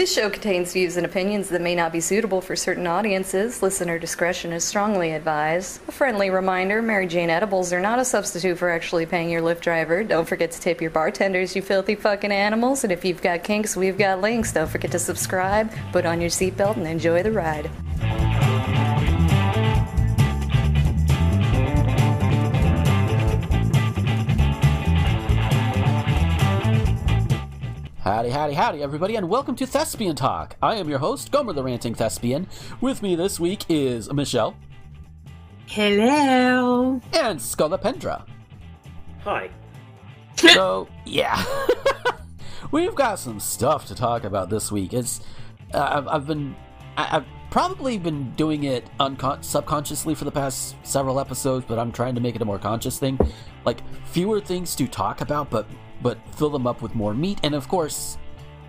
This show contains views and opinions that may not be suitable for certain audiences. Listener discretion is strongly advised. A friendly reminder Mary Jane edibles are not a substitute for actually paying your Lyft driver. Don't forget to tip your bartenders, you filthy fucking animals. And if you've got kinks, we've got links. Don't forget to subscribe, put on your seatbelt, and enjoy the ride. Howdy, howdy, howdy, everybody, and welcome to Thespian Talk. I am your host, Gomer the Ranting Thespian. With me this week is Michelle Hello. and Scolopendra. Hi. So, yeah. We've got some stuff to talk about this week. It's uh, I've, I've been I, I've probably been doing it uncon- subconsciously for the past several episodes, but I'm trying to make it a more conscious thing. Like fewer things to talk about, but but fill them up with more meat, and of course,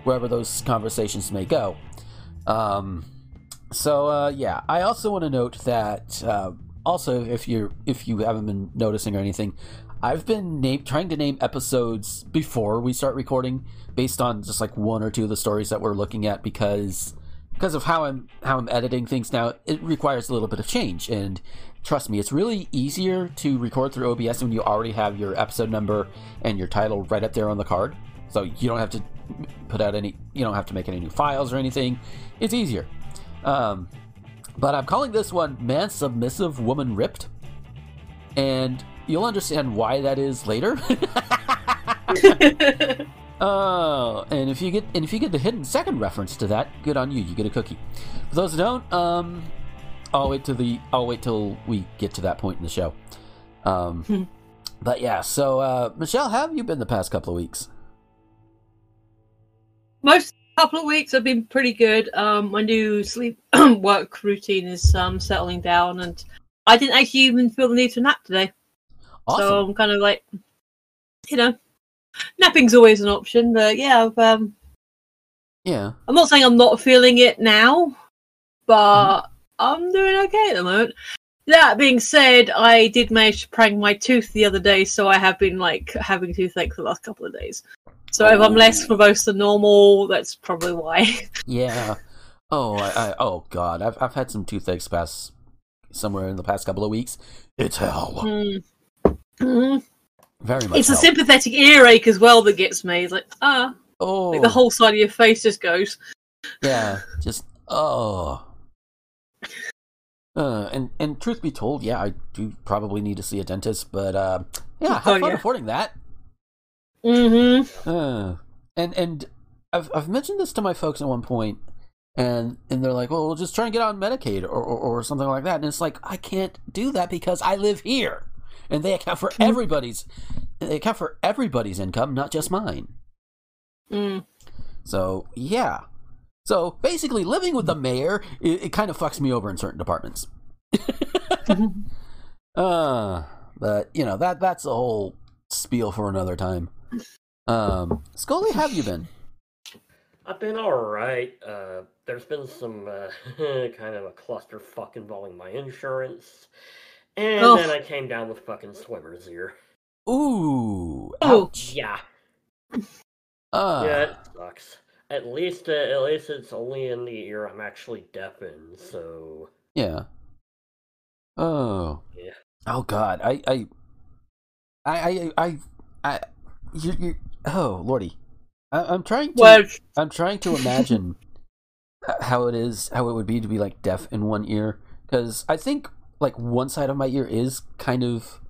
wherever those conversations may go. Um, so uh, yeah, I also want to note that uh, also if you if you haven't been noticing or anything, I've been name, trying to name episodes before we start recording based on just like one or two of the stories that we're looking at because because of how I'm how I'm editing things now. It requires a little bit of change, and trust me, it's really easier to record through OBS when you already have your episode number and your title right up there on the card. So you don't have to put out any, you don't have to make any new files or anything. It's easier. Um, but I'm calling this one "Man Submissive, Woman Ripped," and you'll understand why that is later. Oh, and if you get and if you get the hidden second reference to that, good on you. You get a cookie. For those who don't, um, I'll wait till the I'll wait till we get to that point in the show. Um, but yeah. So, uh, Michelle, how have you been the past couple of weeks? Most couple of weeks have been pretty good. Um, my new sleep work routine is um settling down, and I didn't actually even feel the need to nap today. Awesome. So I'm kind of like, you know, napping's always an option, but yeah, I've, um, yeah. I'm not saying I'm not feeling it now, but I'm doing okay at the moment. That being said, I did manage to prank my tooth the other day, so I have been like having toothache for the last couple of days. So if I'm less verbose than normal, that's probably why. Yeah. Oh, I, I oh god, I've I've had some toothaches past somewhere in the past couple of weeks. It's hell. Mm. Mm. Very much. It's a sympathetic earache as well that gets me. It's like, ah, Oh, like the whole side of your face just goes. Yeah, just oh. Uh, and and truth be told, yeah, I do probably need to see a dentist, but uh, yeah, have Oh, fun yeah. affording that. Mm-hmm. Uh, and and I've I've mentioned this to my folks at one point, and and they're like, well, we'll just try and get on Medicaid or, or or something like that, and it's like I can't do that because I live here, and they account for everybody's they account for everybody's income, not just mine. Mm. So yeah. So basically, living with the mayor, it, it kind of fucks me over in certain departments. uh, but you know that that's a whole spiel for another time. Um, Scully, how have you been? I've been alright. Uh, there's been some uh, kind of a clusterfuck involving my insurance. And Oh. then I came down with fucking swimmer's ear. Ooh, Oh. Yeah. Uh, yeah, it sucks. At least, uh, at least it's only in the ear I'm actually deaf in, so... yeah. Oh. Yeah. Oh God, I, I, I, I, I, you, you. Oh Lordy, I, I'm trying to. Well, I'm trying to imagine how it is, how it would be to be like deaf in one ear, because I think like one side of my ear is kind of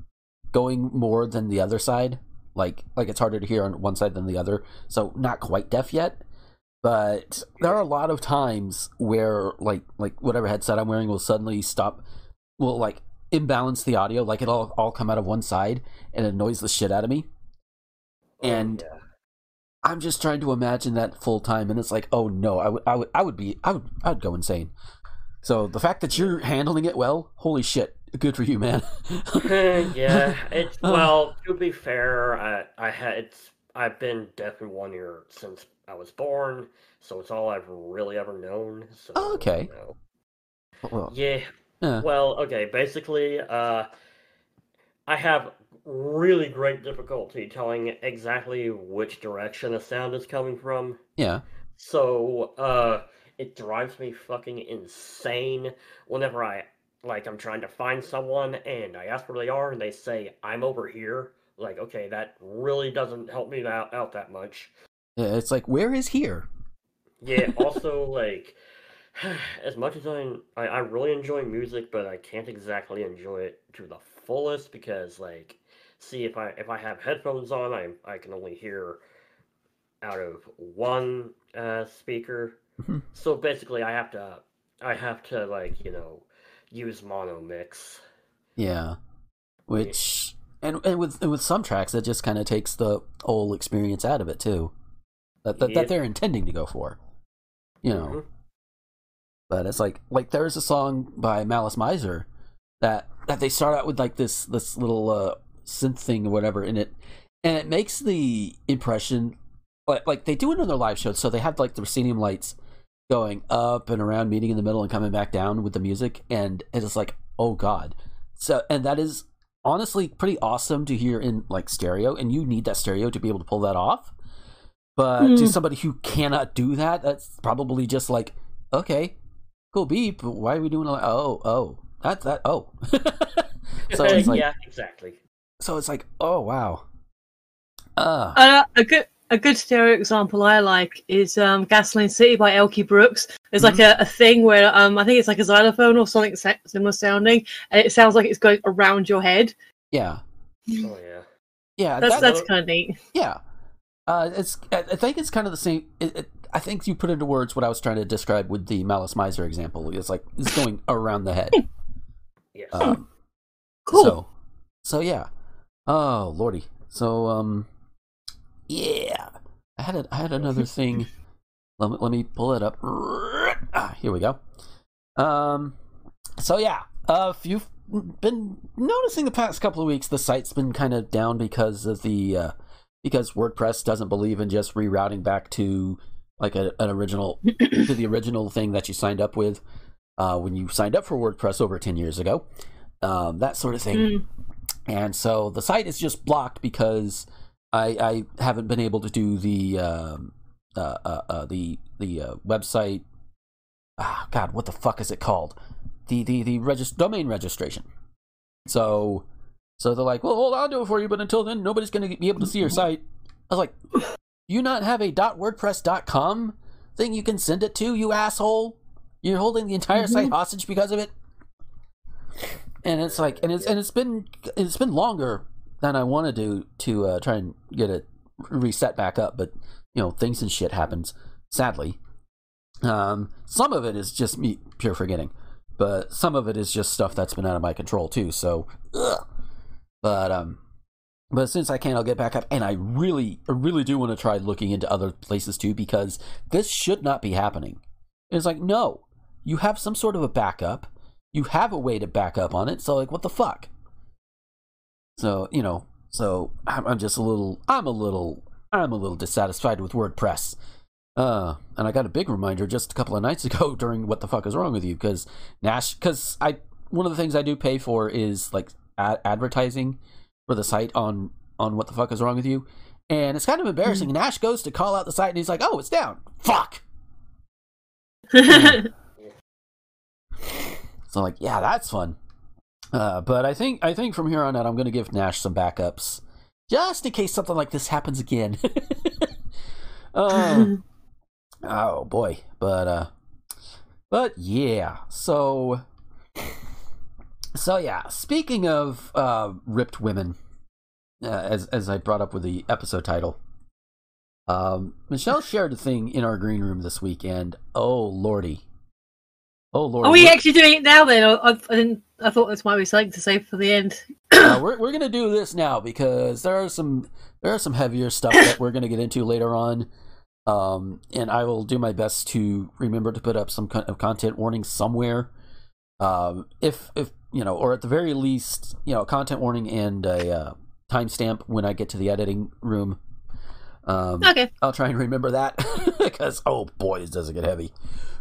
going more than the other side. Like, like it's harder to hear on one side than the other, so not quite deaf yet. But there are a lot of times where like like whatever headset I'm wearing will suddenly stop, will like imbalance the audio, like it'll all come out of one side and annoys the shit out of me. Oh, And- yeah. I'm just trying to imagine that full time, and it's like, oh no, I would, I would, I would be, I would, I would go insane. So the fact that you're handling it well, holy shit, good for you, man. yeah, it's well. To be fair, I I had it's I've been deaf in one ear since I was born, so it's all I've really ever known. So Oh, okay. know. Well, Yeah. yeah. Well, okay. Basically, uh, I have really great difficulty telling exactly which direction a sound is coming from. yeah. So, uh, it drives me fucking insane whenever I like I'm trying to find someone and I ask where they are and they say I'm over here. Like, okay, that really doesn't help me out, out that much. Yeah, it's like where is here? Yeah. Also, like, as much as I, I I really enjoy music, but I can't exactly enjoy it to the fullest because, like, see if I if I have headphones on, I I can only hear out of one uh, speaker. Mhm. So basically, I have to I have to like you know use mono mix. Yeah, which and and with and with some tracks, it just kind of takes the whole experience out of it too. That that, Yeah. that they're intending to go for, you know. Mhm. But it's like like there's a song by Malice Mizer that that they start out with like this this little uh synth thing or whatever in it, and it makes the impression like like they do it in their live shows, so they have like the proscenium lights going up and around, meeting in the middle and coming back down with the music, and it's like oh god. So and that is honestly pretty awesome to hear in like stereo, and you need that stereo to be able to pull that off. But to Hmm. somebody who cannot do that, that's probably just like okay, cool beep. Why are we doing? Like, oh, oh, that that oh. so it's like yeah, exactly. so it's like oh wow. Uh, Uh, a good a good stereo example I like is um, "Gasoline City" by Elkie Brooks. There's like a, a thing where um, I think it's like a xylophone or something similar sounding, and it sounds like it's going around your head. yeah, Oh yeah. yeah, That's that- that's kind of neat. yeah. Uh, it's I I think it's kind of the same. It, it, I think you put into words what I was trying to describe with the Malice Mizer example. It's like it's going around the head. Yes. Um, Cool. So, so yeah. Oh lordy. So um, yeah. I had a, I had another thing. Let me, let me pull it up. Ah, here we go. Um, so yeah. Uh, if you've been noticing the past couple of weeks, the site's been kind of down because of the uh, because WordPress doesn't believe in just rerouting back to like a, an original to the original thing that you signed up with uh, when you signed up for WordPress over ten years ago um, that sort of thing. Mm. And so the site is just blocked because I, I haven't been able to do the um, uh, uh, uh, the the uh, website. Ah, God, what the fuck is it called? The the the regis- domain registration. So so they're like, well, hold on, I'll do it for you, but until then, nobody's going to be able to see your site. I was like, you not have a .wordpress.com thing you can send it to, you asshole? You're holding the entire site hostage because of it and it's like and it's and it's been it's been longer than I wanted to to uh, try and get it reset back up, but you know things and shit happens. Sadly, um, some of it is just me pure forgetting, but some of it is just stuff that's been out of my control too. So, ugh. But um, but since I can, I'll get back up, and I really I really do want to try looking into other places too because this should not be happening. It's like no, you have some sort of a backup. You have a way to back up on it. So like what the fuck? So you know so i'm, I'm just a little i'm a little i'm a little dissatisfied with wordpress. Uh and i got a big reminder just a couple of nights ago during what the fuck is wrong with you because nash because i one of the things i do pay for is like ad- advertising for the site on on what the fuck is wrong with you and it's kind of embarrassing nash goes to call out the site and he's like oh it's down fuck So I'm like, yeah, that's fun. Uh, but I think I think from here on out, I'm going to give Nash some backups, just in case something like this happens again. uh, oh boy, but uh, but yeah. So so yeah. Speaking of uh, ripped women, uh, as as I brought up with the episode title, um, Michelle shared a thing in our green room this week, and oh lordy. Oh lord! Are we actually doing it now then? I, I, didn't. I thought this might be something to save for the end. uh, we're we're gonna do this now because there are some there are some heavier stuff that we're gonna get into later on, um, and I will do my best to remember to put up some kind of content warning somewhere, um, if if you know, or at the very least, you know, content warning and a uh, timestamp when I get to the editing room. Um, Okay, I'll try and remember that because oh boy, this does it get heavy.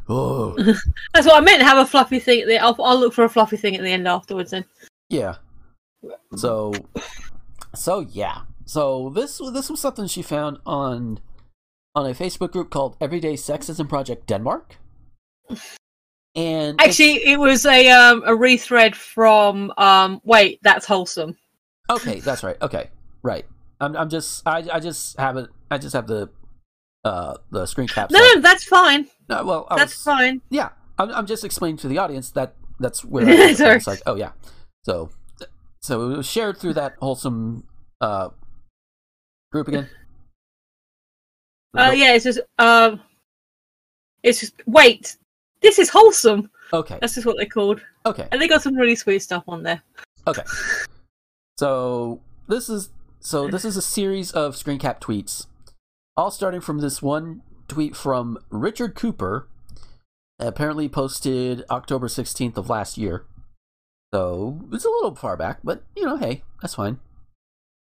Oh that's what I meant. Have a fluffy thing. At the, I'll, I'll look for a fluffy thing at the end afterwards. Then. Yeah. So, so yeah. So this this was something she found on on a Facebook group called Everyday Sexism Project Denmark. And Actually, it was a um a rethread from um. Wait, that's wholesome. okay, that's right. Okay, right. I'm I'm just I I just have it. I just have the uh the screen cap. No, no, that's fine. No, well, I That's was- fine. Yeah, I'm, I'm just explaining to the audience that that's where I. It's like, oh yeah, so so it was shared through that wholesome uh group again. Uh, yeah, it's just um, it's just wait. This is wholesome. Okay, That's just what they're called, okay, and they got some really sweet stuff on there. okay. So this is so this is a series of screen cap tweets, all starting from this one tweet from Richard Cooper, apparently posted October 16th of last year. So it's a little far back, but you know, hey, that's fine.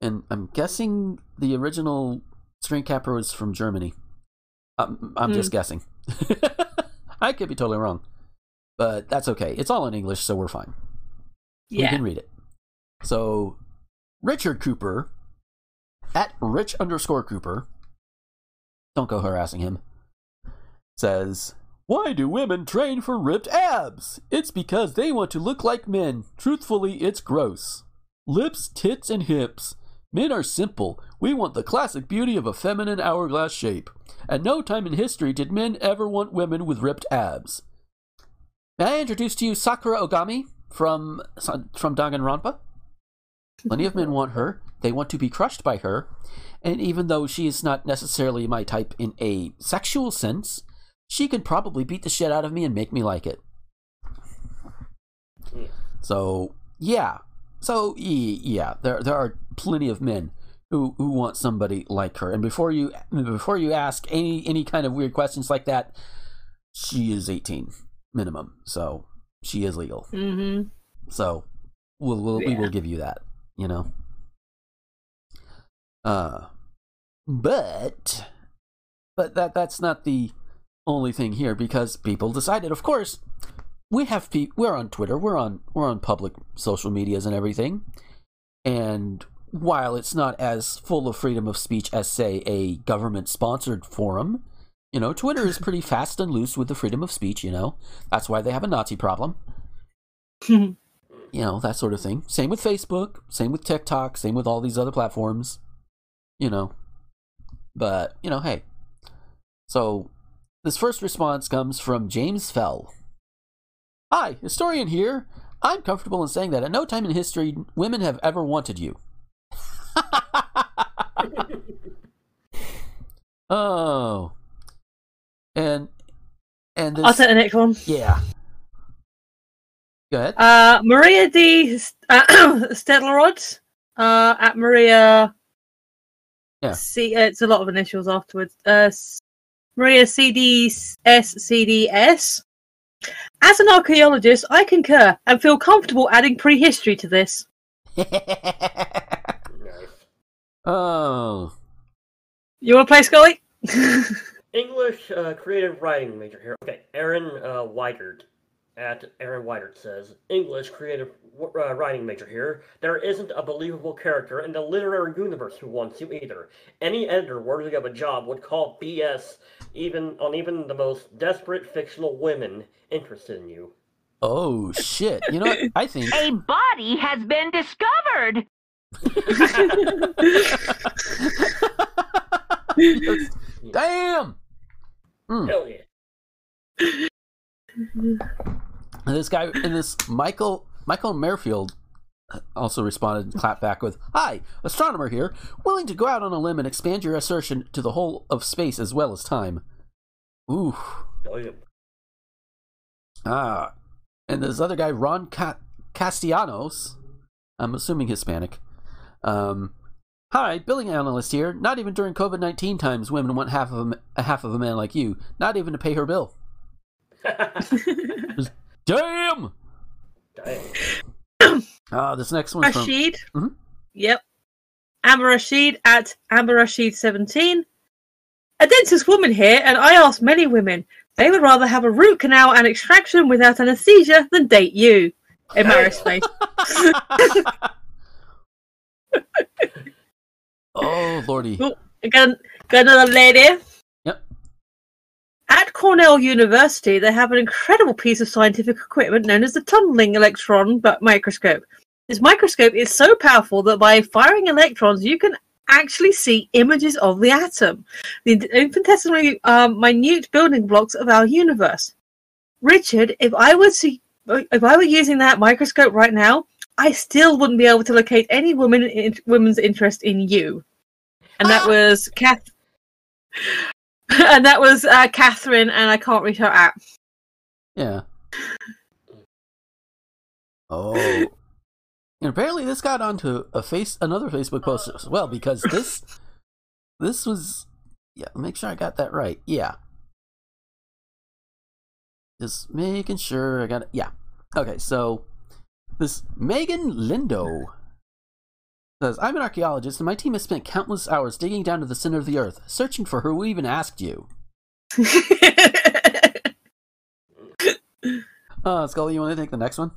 And I'm guessing the original screen capper was from Germany. I'm, I'm just hmm. guessing. I could be totally wrong, but that's okay. It's all in English, so we're fine. We can read it. So, Richard Cooper, at rich underscore Cooper, don't go harassing him, says, Why do women train for ripped abs? It's because they want to look like men. Truthfully, it's gross. Lips, tits, and hips. Men are simple. We want the classic beauty of a feminine hourglass shape. At no time in history did men ever want women with ripped abs. May I introduce to you Sakura Ogami from from Danganronpa? Plenty of men want her. They want to be crushed by her. And even though she is not necessarily my type in a sexual sense, she could probably beat the shit out of me and make me like it. Yeah. So, yeah. So, yeah, there there are plenty of men who who want somebody like her. And before you before you ask any any kind of weird questions like that, she is 18 minimum. So, she is legal. Mm-hmm. So we'll, we'll we will give you that, you know. Uh but but that that's not the only thing here because people decided of course we have pe- we're on Twitter, we're on we're on public social medias and everything. And while it's not as full of freedom of speech as say a government sponsored forum, you know, Twitter is pretty fast and loose with the freedom of speech, you know. That's why they have a Nazi problem. You know that sort of thing. Same with facebook same with tiktok same with all these other platforms you know? But you know hey. So this first response comes from james fell. Hi historian here. I'm comfortable in saying that at no time in history women have ever wanted you oh and and this I'll next one. yeah go ahead Uh, Maria D. Uh, Stedlerod, uh, at Maria. Yeah. C. Uh, it's a lot of initials afterwards. Uh, Maria CDS CDS. As an archaeologist, I concur and feel comfortable adding prehistory to this. Nice. oh, You want to play Scully? English uh, creative writing major here. Okay, Aaron uh, Weigert at Aaron Weigert says English creative w- uh, writing major here. There isn't a believable character in the literary universe who wants you either. Any editor worthy of a job would call BS even on even the most desperate fictional women interested in you. oh shit! You know what? I think A body has been discovered. Damn. Hmm. Hell yeah. And this guy and this Michael Michael Merfield also responded and clapped back with, "Hi, astronomer here, willing to go out on a limb and expand your assertion to the whole of space as well as time." Ooh. Oh yeah. Ah, and this other guy, Ron Ca- Castellanos, I'm assuming Hispanic. Um, hi, billing analyst here. Not even during COVID nineteen times, women want half of a, half of a man like you. Not even to pay her bill. Damn. Damn. Ah, this next from. Rashid. Mhm. Yep. Amber Rashid at Amber Rashid 17. A dentist woman here, and I ask many women, they would rather have a root canal and extraction without anesthesia than date you. In Maris face. Oh lordy. Oh, Got, got another lady. at Cornell University, they have an incredible piece of scientific equipment known as the tunneling electron microscope. This microscope is so powerful that by firing electrons, you can actually see images of the atom, the infinitesimally um, minute building blocks of our universe. Richard, if I were to, if I were using that microscope right now, I still wouldn't be able to locate any woman in, woman's interest in you. And that Ah! was Kath. and that was uh, Catherine, and I can't read her at. Yeah. Oh. And apparently this got onto a face another Facebook post as well because this this was yeah, make sure I got that right. Yeah. Just making sure I got it. Yeah. Okay, so this Megan Lindo says, I'm an archaeologist and my team has spent countless hours digging down to the center of the earth, searching for her. who even asked you. Uh Scully, you wanna take the next one?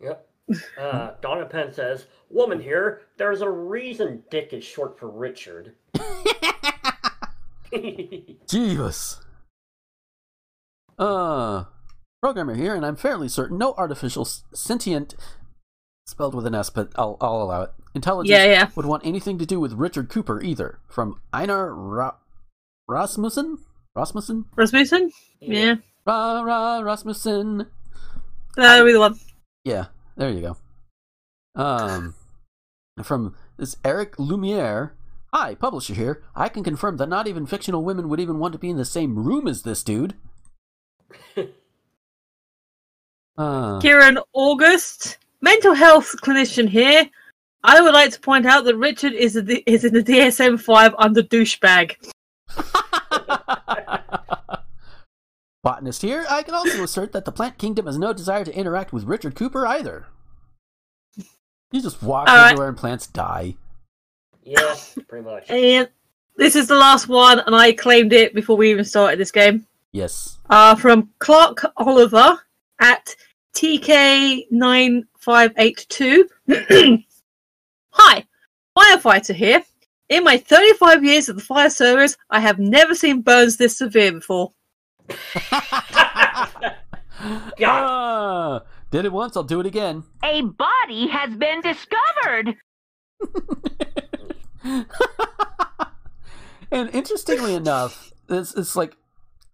Yep. Uh, Donna Penn says, "Woman here. There's a reason Dick is short for Richard." Jesus. Uh, programmer here, and I'm fairly certain no artificial s- sentient, spelled with an S, but I'll, I'll allow it, intelligence Yeah, yeah. would want anything to do with Richard Cooper either. From Einar Ra- Rasmussen? Rasmussen? Rasmussen? Yeah. Ra Ra Rasmussen. That'll be the one. Yeah, there you go. Um, from this Eric Lumiere. Hi, publisher here. I can confirm that not even fictional women would even want to be in the same room as this dude. Uh, Kieran August, mental health clinician here. I would like to point out that Richard is a, is in the DSM five under douchebag. Botanist here. I can also assert that the plant kingdom has no desire to interact with Richard Cooper either. You just walk All right. everywhere and plants die. yeah, pretty much. And this is the last one, and I claimed it before we even started this game. Yes. Uh, from Clark Oliver at TK9582. Hi, firefighter here. In my 35 years of the fire service, I have never seen burns this severe before. Ah, did it once, I'll do it again. A body has been discovered. and interestingly enough, it's, it's like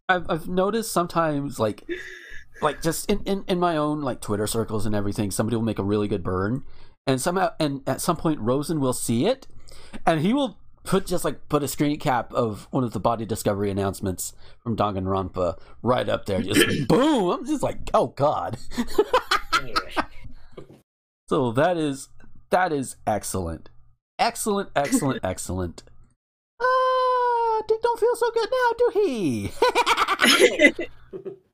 I've I've noticed sometimes like like just in, in, in my own like Twitter circles and everything, somebody will make a really good burn, and somehow and at some point Rosen will see it, and he will put just like put a screen cap of one of the body discovery announcements from Danganronpa right up there, just boom. I'm just like, oh god. So that is that is excellent, excellent, excellent, excellent. Ah, Dick don't feel so good now, do he?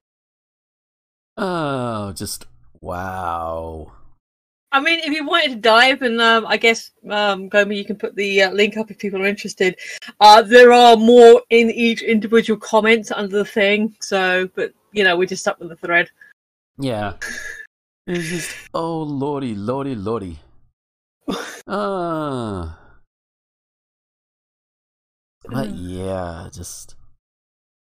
oh, just wow. I mean, if you wanted to dive, and um, I guess, um, Gomi, you can put the uh, link up if people are interested. Uh, there are more in each individual comment under the thing, so, but, you know, we're just stuck with the thread. Yeah. It's just oh lordy, lordy, lordy. Uh but yeah, just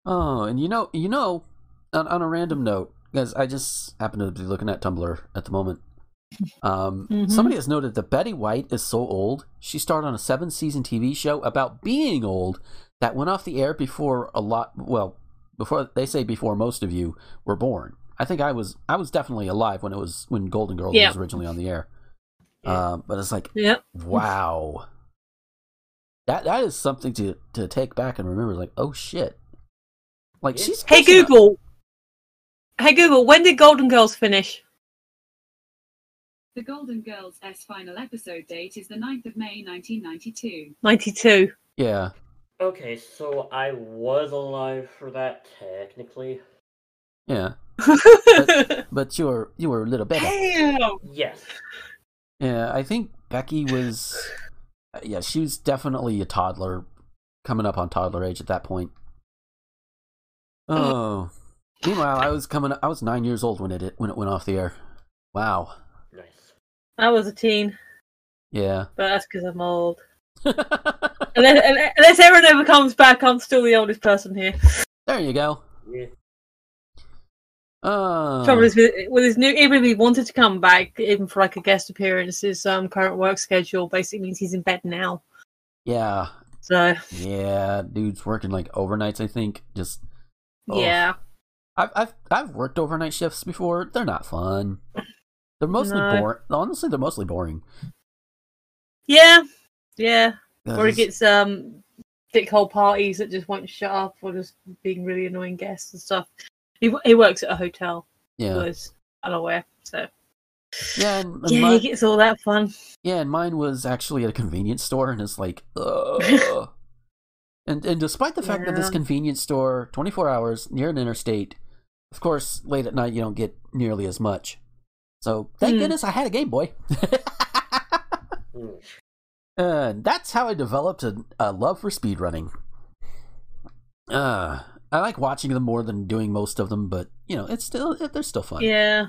oh, and you know, you know, on, on a random note, guys, I just happen to be looking at Tumblr at the moment. Um, Mhm. somebody has noted that Betty White is so old. She starred on a seven-season TV show about being old that went off the air before a lot. Well, before they say before most of you were born. I think I was. I was definitely alive when it was when Golden Girls Yeah. was originally on the air. Um, but it's like Yep. wow that that is something to to take back and remember like oh shit like she's Hey, Google. Hey, Google, when did Golden Girls finish? The Golden Girls' S final episode date is the 9th of May 1992. 92. yeah Okay, so I was alive for that technically. yeah but you were you were a little better Damn. Yes. yeah i think becky was yeah she was definitely a toddler coming up on toddler age at that point oh, oh. Meanwhile i was coming i was nine years old when it when it went off the air wow Nice. I was a teen, yeah but that's because I'm old. Unless, unless Aaron ever comes back, I'm still the oldest person here. There you go. Yeah. Uh, Trouble is with, with his new, even if he wanted to come back, even for like a guest appearance, his um, current work schedule basically means he's in bed now. yeah, So yeah, dude's working like overnights. I think just oh. yeah, I've I've I've worked overnight shifts before. They're not fun. They're mostly No. boring. Honestly, they're mostly boring. yeah, yeah. Or he Because- gets um dickhole parties that just won't shut up, or just being really annoying guests and stuff. He he works at a hotel. yeah, Was unaware, so yeah, and, and yeah, my- he gets all that fun. yeah, and mine was actually at a convenience store, and it's like, ugh. And and despite the fact that this convenience store, twenty four hours near an interstate, of course, late at night you don't get nearly as much. So thank Hmm. goodness I had a Game Boy. Mm. And that's how I developed a, a love for speedrunning. Uh, I like watching them more than doing most of them, but you know, it's still they're still fun. Yeah,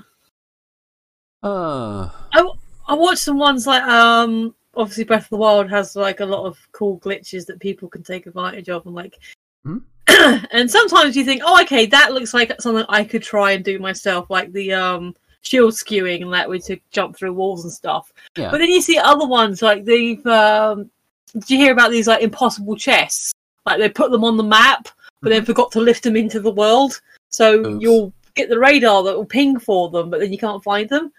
Uh, I watched some ones like um obviously Breath of the Wild has like a lot of cool glitches that people can take advantage of and like Hmm. and sometimes you think, oh okay, that looks like something I could try and do myself, like the um shield skewing and that way to jump through walls and stuff. yeah, But then you see other ones like they've um did you hear about these like impossible chests? Like they put them on the map but then forgot to lift them into the world. So Oops. you'll get the radar that will ping for them, but then you can't find them.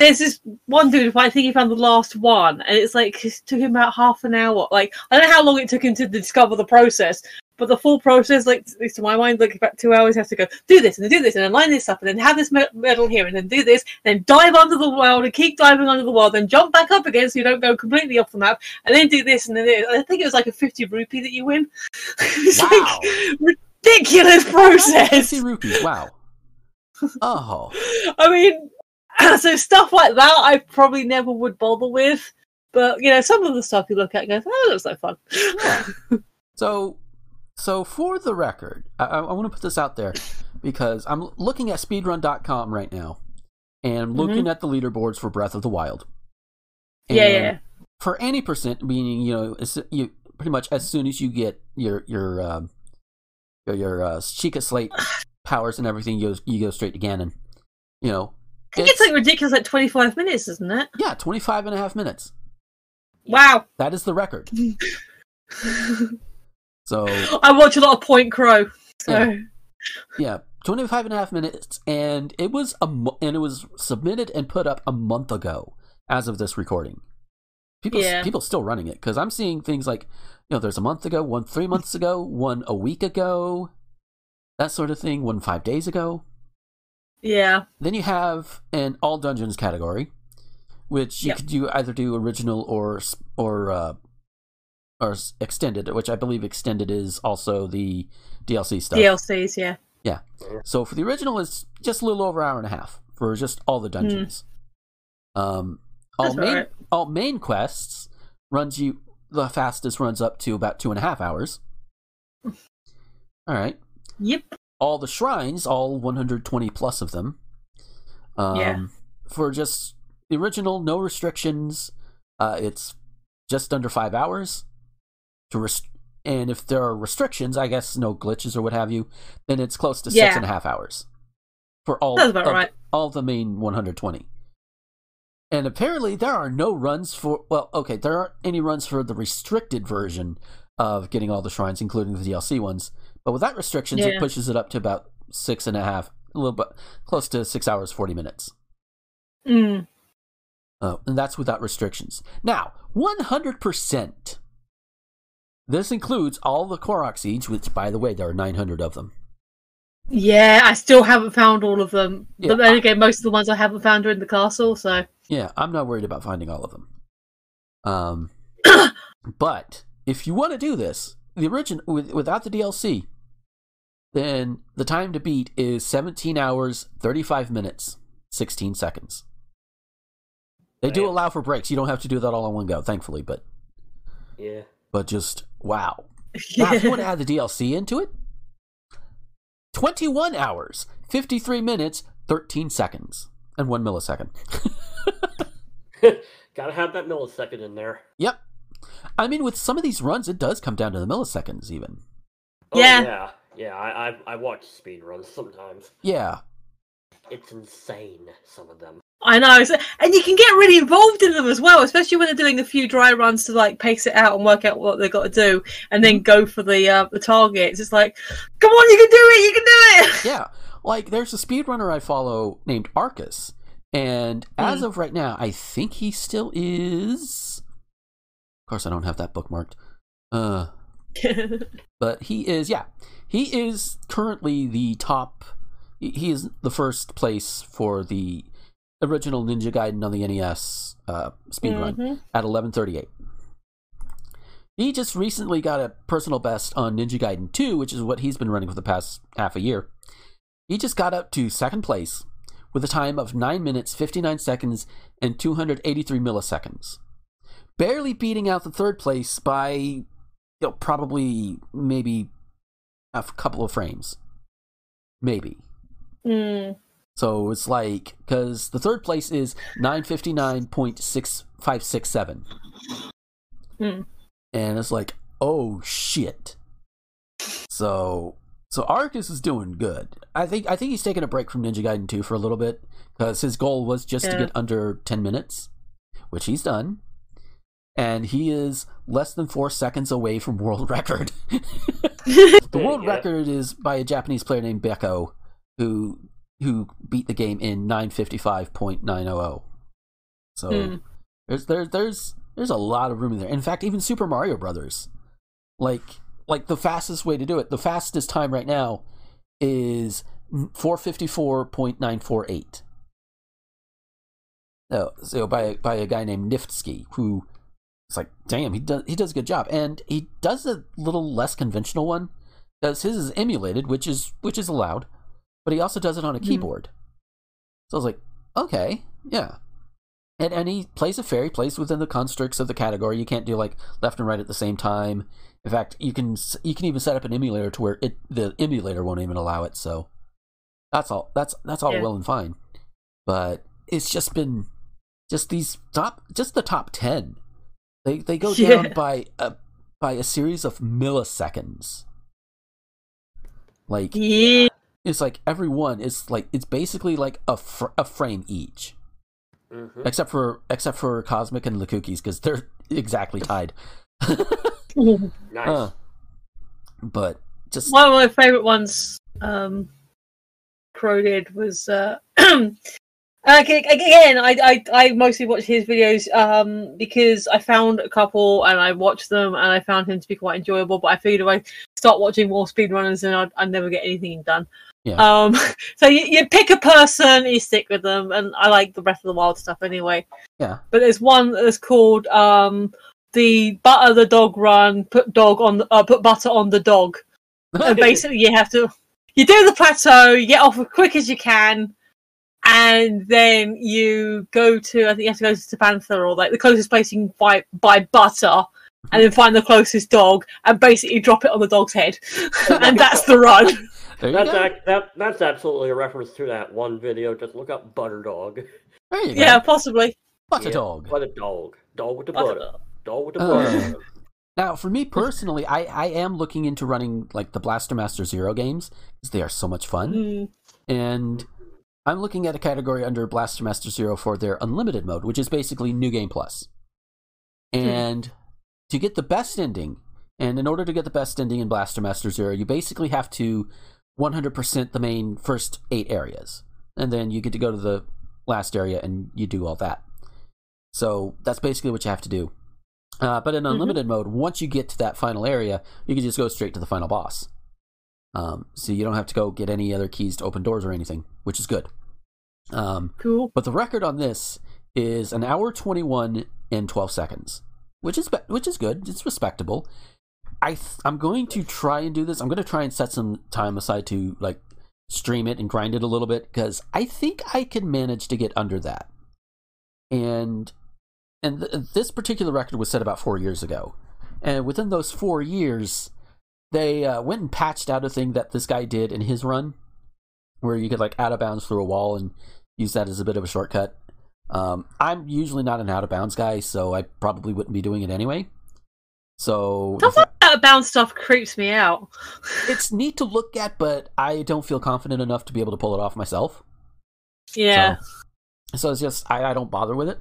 There's this one dude, I think he found the last one, and it's like it took him about half an hour. Like I don't know how long it took him to discover the process, but the full process, like at least to my mind, like about two hours. Has to go do this and then do this and then line this up and then have this me- medal here and then do this, and then dive under the world and keep diving under the world, then jump back up again so you don't go completely off the map, and then do this and then this. I think it was like a fifty rupee that you win. it's Wow. like ridiculous process. fifty rupees. Wow. Oh, I mean, so stuff like that, I probably never would bother with. But you know, some of the stuff you look at and go, "Oh, that looks like fun." yeah. So, so for the record, I, I want to put this out there because I'm looking at speedrun.com right now and I'm looking at the leaderboards for Breath of the Wild. Yeah, And yeah. For any percent, meaning you know, as, you pretty much as soon as you get your your um, your, your uh, Sheikah Slate powers and everything, you go, you go straight to Ganon. You know, I think it's like ridiculous, like twenty-five minutes, isn't it? yeah, 25 and a half minutes. Wow. That is the record. So I watch a lot of PointCrow, so Yeah. yeah 25 and a half minutes and it was a mo- and it was submitted and put up a month ago as of this recording people Yeah. people still running it because i'm seeing things like you know there's a month ago one three months ago one a week ago that sort of thing one five days ago yeah, then you have an all dungeons category which you Yep. could do either do original or or uh or extended which i believe extended is also the dlc stuff DLCs, yeah. Yeah. So for the original, it's just a little over an hour and a half for just all the dungeons. Um, all That's main alright. all main quests runs you the fastest runs up to about two and a half hours. All right. Yep. All the shrines, all 120 plus of them. Um, Yeah. For just the original, no restrictions. Uh, it's just under five hours. To rest- and if there are restrictions, I guess no glitches or what have you, then it's close to six Yeah. and a half hours for all Sounds about right. all the main 120. And apparently, there are no runs for. Well, okay, there aren't any runs for the restricted version of getting all the shrines, including the DLC ones. But without restrictions, it pushes it up to about six and a half, a little bit close to six hours, 40 minutes. Mm. Oh, and that's without restrictions. Now, 100%. This includes all the Korok seeds, which, by the way, there are 900 of them. Yeah, I still haven't found all of them. Yeah, but then I- again, most of the ones I haven't found are in the castle, so Yeah, I'm not worried about finding all of them. Um, but if you want to do this, the original with, without the DLC, then the time to beat is 17 hours, 35 minutes, 16 seconds. They do allow for breaks. You don't have to do that all in one go, thankfully. But Yeah. but just wow. Now, if you want to add the DLC into it, 21 hours, 53 minutes, 13 seconds, and 1 millisecond. Gotta have that millisecond in there. Yep. I mean, with some of these runs, it does come down to the milliseconds, even. Oh, Yeah. yeah. Yeah, I I, I watch speedruns sometimes. Yeah, It's insane. Some of them. I know, so, and you can get really involved in them as well, especially when they're doing a few dry runs to like pace it out and work out what they've got to do, and then go for the uh, the targets. It's like, come on, you can do it, you can do it. yeah. Like there's a speedrunner I follow named Arcus, and as Hmm. of right now, I think he still is. Of course, I don't have that bookmarked. Uh, but he is yeah he is currently the top he- is the first place for the original ninja gaiden on the nes uh, speedrun Mhm. at 1138 he just recently got a personal best on ninja gaiden 2 which is what he's been running for the past half a year he just got up to second place with a time of 9 minutes 59 seconds and 283 milliseconds barely beating out the third place by you know, probably maybe a couple of frames. Maybe. Mm. So it's like, because the third place is 959.6567. Hmm. And it's like, oh shit. So, so Arcus is doing good. I think, I think he's taking a break from Ninja Gaiden 2 for a little bit, because his goal was just to get under 10 minutes, which he's done. And he is less than four seconds away from world record. The world Yeah. record is by a Japanese player named Beko, who who beat the game in 955.900. So Hmm. there's there's there's there's a lot of room in there. In fact, even Super Mario Brothers, like like the fastest way to do it, the fastest time right now is 454.948. No, so by by a guy named Niftski, who it's like, damn, he does he does a good job, and he does a little less conventional one, because his is emulated, which is which is allowed, but he also does it on a Mhm. keyboard. So I was like, okay, yeah, and and he plays it fair. He plays within the constructs of the category. You can't do like left and right at the same time. In fact, you can you can even set up an emulator to where it the emulator won't even allow it. So that's all that's that's all Yeah. well and fine, but it's just been just these top just the top ten. They they go Yeah. down by a by a series of milliseconds. Like Yeah. it's like every one is like it's basically like a fr- a frame each, hmm except for except for Kosmic and LeKuKu's because they're exactly tied. Nice. Uh, but just One of my favorite ones, um, Crow did was uh, okay, again. I, I I mostly watch his videos um because I found a couple and I watched them and I found him to be quite enjoyable. But I figured if I start watching more speedrunners, then I'd, I'd never get anything done. Yeah. Um, so you, you pick a person, you stick with them, and I like the Breath of the Wild stuff anyway. Yeah. But there's one that's called um the butter the dog run, put dog on the, uh, put butter on the dog and basically you have to you do the plateau you get off as quick as you can and then you go to i think you have to go to panther or like the closest place you can buy buy butter and then find the closest dog and basically drop it on the dog's head and that's the run there you That's go. ac- that that's absolutely a reference to that one video. Just look up butter dog. There you go. yeah possibly butter Yeah, dog. Butter dog. Dog with the Butter butter. Dog with the Uh. butter. Now, for me personally, I I am looking into running like the Blaster Master Zero games because they are so much fun. Mm, and I'm looking at a category under Blaster Master Zero for their unlimited mode, which is basically New Game Plus. And to get the best ending, and in order to get the best ending in Blaster Master Zero, you basically have to 100% the main first eight areas, and then you get to go to the last area and you do all that. So that's basically what you have to do. Uh, but in unlimited mode, once you get to that final area, you can just go straight to the final boss. Um, so you don't have to go get any other keys to open doors or anything, which is good. Um, cool but the record on this is an hour twenty one and twelve seconds, which is which is good. It's respectable. I th- I'm going to try and do this. I'm going to try and set some time aside to like stream it and grind it a little bit because I think I can manage to get under that. And and th- this particular record was set about four years ago, and within those four years, they uh, went and patched out a thing that this guy did in his run, where you could like out of bounds through a wall and use that as a bit of a shortcut. Um, I'm usually not an out of bounds guy, so I probably wouldn't be doing it anyway. So Stuff like that about stuff creeps me out. it's neat to look at, but I don't feel confident enough to be able to pull it off myself. Yeah. So, so it's just I, I don't bother with it.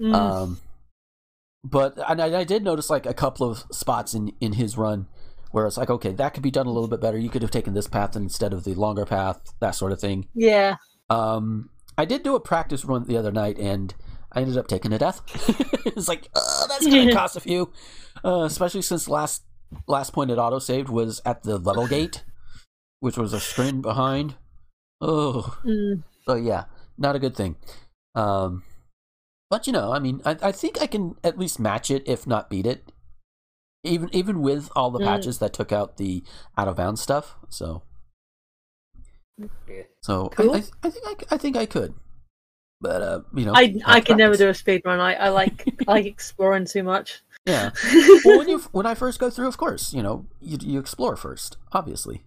Mm. Um, but and I, I did notice like a couple of spots in in his run where it's like, okay, that could be done a little bit better. You could have taken this path instead of the longer path, that sort of thing. yeah. Um, I did do a practice run the other night, and I ended up taking a death. it's like, uh, that's gonna cost a few, uh, especially since last last point it auto saved was at the level gate, which was a screen behind. Oh, Mm. so yeah, not a good thing. Um, but you know, I mean, I, I think I can at least match it, if not beat it. Even even with all the Mm. patches that took out the out of bounds stuff. So Yeah. so Cool. I, I, I think I, I think I could. But uh, you know, I I can never do a speed run. I, I like I like exploring too much. Yeah. well, when you when I first go through, of course, you know, you you explore first, obviously.